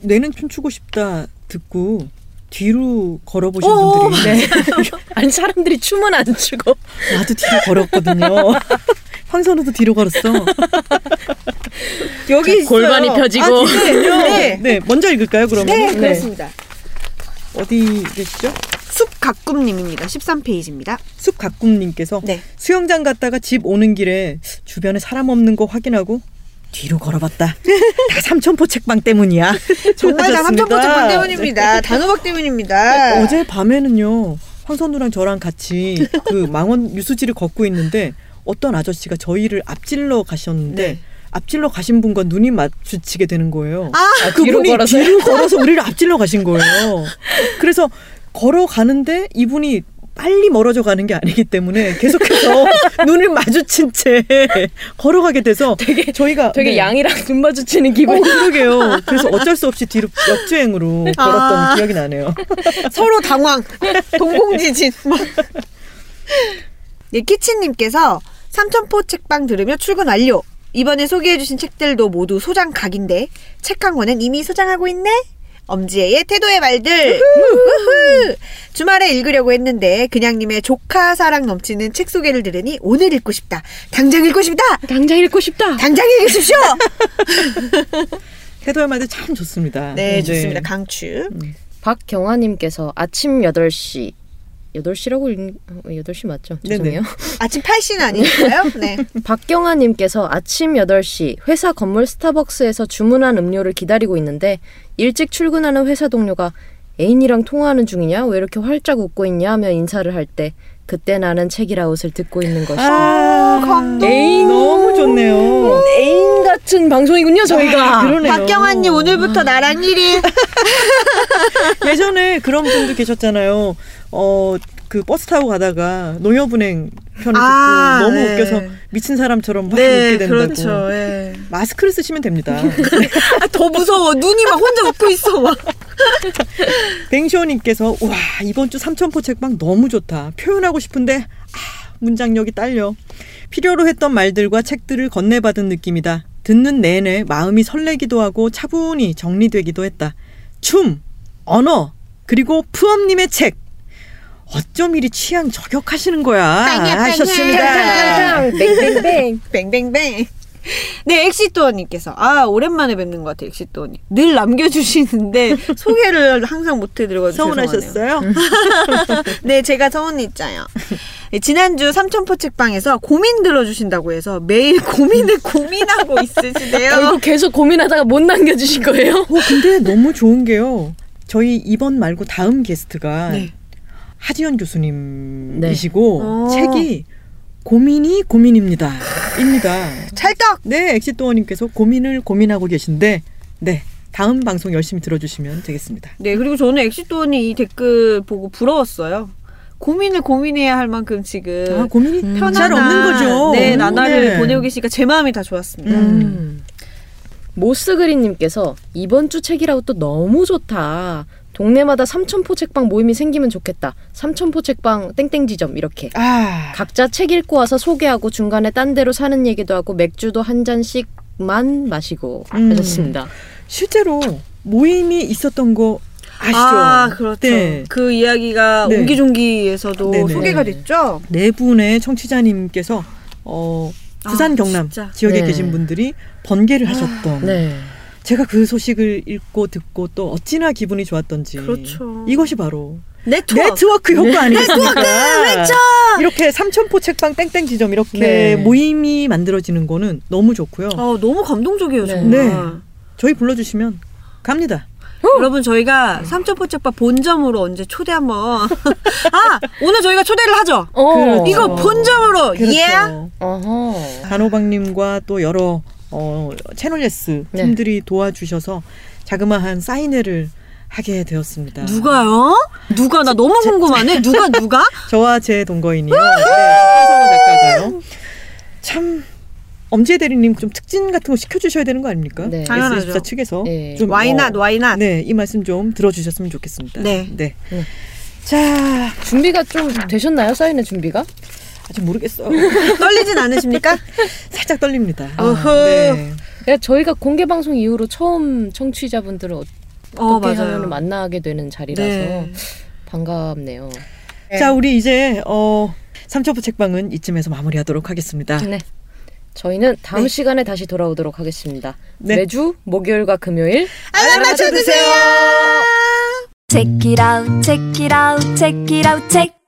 뇌는 춤추고 싶다 듣고 뒤로 걸어보신 오! 분들이 네. 아니 사람들이 춤은 안 추고 나도 뒤로 걸었거든요. 황선우도 뒤로 걸었어. 여기 있어요. 골반이 펴지고. 아, 진짜요? 네. 네, 먼저 읽을까요? 그러면 네, 그렇습니다. 어디 계시죠? 숲가꿈님입니다. 13페이지입니다. 숲가꿈님께서 네. 수영장 갔다가 집 오는 길에 주변에 사람 없는 거 확인하고 뒤로 걸어봤다. 다 삼천포 책방 때문이야. 정말 다 하셨습니다. 삼천포 책방 때문입니다. 단호박 때문입니다. 어제 밤에는요 황선우랑 저랑 같이 그 망원 유수지를 걷고 있는데 어떤 아저씨가 저희를 앞질러 가셨는데 네. 앞질러 가신 분과 눈이 마주치게 되는 거예요. 아, 뒤로 그분이 걸어서요? 뒤로 걸어서 우리를 앞질러 가신 거예요. 그래서 걸어가는데 이분이 빨리 멀어져 가는 게 아니기 때문에 계속해서 눈을 마주친 채 걸어가게 돼서 되게 저희가 되게 네. 양이랑 눈 마주치는 어, 기분. 그러게요. 그래서 어쩔 수 없이 뒤로 역주행으로 걸었던 아. 기억이 나네요. 서로 당황, 동공지진. 막. 네, 키친님께서 삼천포 책방 들으며 출근 완료. 이번에 소개해주신 책들도 모두 소장 각인데 책 한 권은 이미 소장하고 있네. 엄지혜의 태도의 말들. 우후. 주말에 읽으려고 했는데 그냥님의 조카 사랑 넘치는 책 소개를 들으니 오늘 읽고 싶다. 당장 읽고 싶다. 당장 읽고 싶다. 당장 읽으십시오. 태도의 말도 참 좋습니다. 네, 좋습니다. 강추. 박경화님께서 아침 8시 8시라고 읽... 어, 8시 맞죠? 네네. 죄송해요. 아침 8시는 아니니까요. 네. 박경아 님께서 아침 8시 회사 건물 스타벅스에서 주문한 음료를 기다리고 있는데 일찍 출근하는 회사 동료가 애인이랑 통화하는 중이냐? 왜 이렇게 활짝 웃고 있냐? 하며 인사를 할 때 그때 나는 책이라웃을 듣고 있는 것이 아, 감동. 애인 너무 좋네요. 애인 같은 방송이군요 저희가 아, 그러네요. 박경환님 오늘부터 나랑 1위. 예전에 그런 분도 계셨잖아요. 어, 그 버스 타고 가다가 농협은행 편을 아, 듣고 너무 네. 웃겨서 미친 사람처럼 막 네, 웃게 된다고. 그렇죠. 예. 마스크를 쓰시면 됩니다. 아, 더 무서워. 눈이 막 혼자 웃고 있어. 막. 뱅쇼님께서 와 이번 주 삼천포 책방 너무 좋다. 표현하고 싶은데 아, 문장력이 딸려. 필요로 했던 말들과 책들을 건네받은 느낌이다. 듣는 내내 마음이 설레기도 하고 차분히 정리되기도 했다. 춤, 언어, 그리고 푸엄님의 책. 어쩜 이리 취향 저격하시는 거야 하셨습니다. 뱅뱅뱅 뱅뱅뱅. 네, 엑시토어님께서 아 오랜만에 뵙는 것 같아요. 엑시토어님 늘 남겨주시는데 소개를 항상 못해드려가지고. 서운하셨어요? 네, 제가 서운했잖아요. 네, 지난주 삼천포 책방에서 고민 들어주신다고 해서 매일 고민을 고민하고 있으시대요. 결국 계속 고민하다가 못 남겨주신 거예요? 어, 근데 너무 좋은 게요. 저희 이번 말고 다음 게스트가 네. 하지연 교수님이시고 어. 책이 고민이 고민입니다. 입니다. 찰떡. 네, 엑시도어님께서 고민을 고민하고 계신데, 네, 다음 방송 열심히 들어주시면 되겠습니다. 네, 그리고 저는 엑시토언이 이 댓글 보고 부러웠어요. 고민을 고민해야 할 만큼 지금 아, 고민이 편안한 잘 없는 거죠. 네, 나날을 네. 보내고 계시니까 제 마음이 다 좋았습니다. 음. 모스그린님께서 이번 주 책이라웃도 너무 좋다. 동네마다 삼천포 책방 모임이 생기면 좋겠다. 삼천포 책방 땡땡 지점 이렇게. 아, 각자 책 읽고 와서 소개하고 중간에 딴 데로 사는 얘기도 하고 맥주도 한 잔씩만 마시고 음. 하셨습니다. 실제로 모임이 있었던 거 아시죠? 아, 그렇죠. 네. 그 이야기가 네. 옹기종기에서도 네네. 소개가 네. 됐죠. 네 분의 청취자님께서 어, 부산 아, 경남 진짜. 지역에 네. 계신 분들이 번개를 하셨던 네. 제가 그 소식을 읽고 듣고 또 어찌나 기분이 좋았던지 그렇죠. 이것이 바로 네트워크. 네트워크 효과 아니겠습니까? 이렇게 삼천포 책방 땡땡 지점 이렇게 네. 모임이 만들어지는 거는 너무 좋고요. 아, 너무 감동적이에요, 네. 정말. 네. 저희 불러주시면 갑니다. 여러분 저희가 삼천포책방 본점으로 언제 초대 한번 아 오늘 저희가 초대를 하죠 어. 그렇죠. 이거 본점으로 그렇죠. 예 어허. 단호박님과 또 여러 어, 채널 예스 네. 팀들이 도와주셔서 자그마한 사인회를 하게 되었습니다. 누가요 누가 나 너무 궁금하네 누가 누가 저와 제 동거인이요. 네. 참 엄지혜 대리님 좀 특진 같은 거 시켜주셔야 되는 거 아닙니까? 네. 당연하죠. S24 측에서 네. 좀 와이낫 어, 와이낫 네, 이 말씀 좀 들어주셨으면 좋겠습니다. 네. 네. 네. 자, 준비가 좀 되셨나요? 사인의 준비가? 아직 모르겠어요. 떨리진 않으십니까 살짝 떨립니다. 어허. 네. 네, 저희가 공개 방송 이후로 처음 청취자분들을 어 어떻게 맞아요 하면 만나게 되는 자리라서 네. 반갑네요. 자, 우리 이제 어 삼천포 책방은 이쯤에서 마무리하도록 하겠습니다. 네. 저희는 다음 네. 시간에 다시 돌아오도록 하겠습니다. 네. 매주 목요일과 금요일 알람 맞춰주세요 Check it out, check it out, check it out, check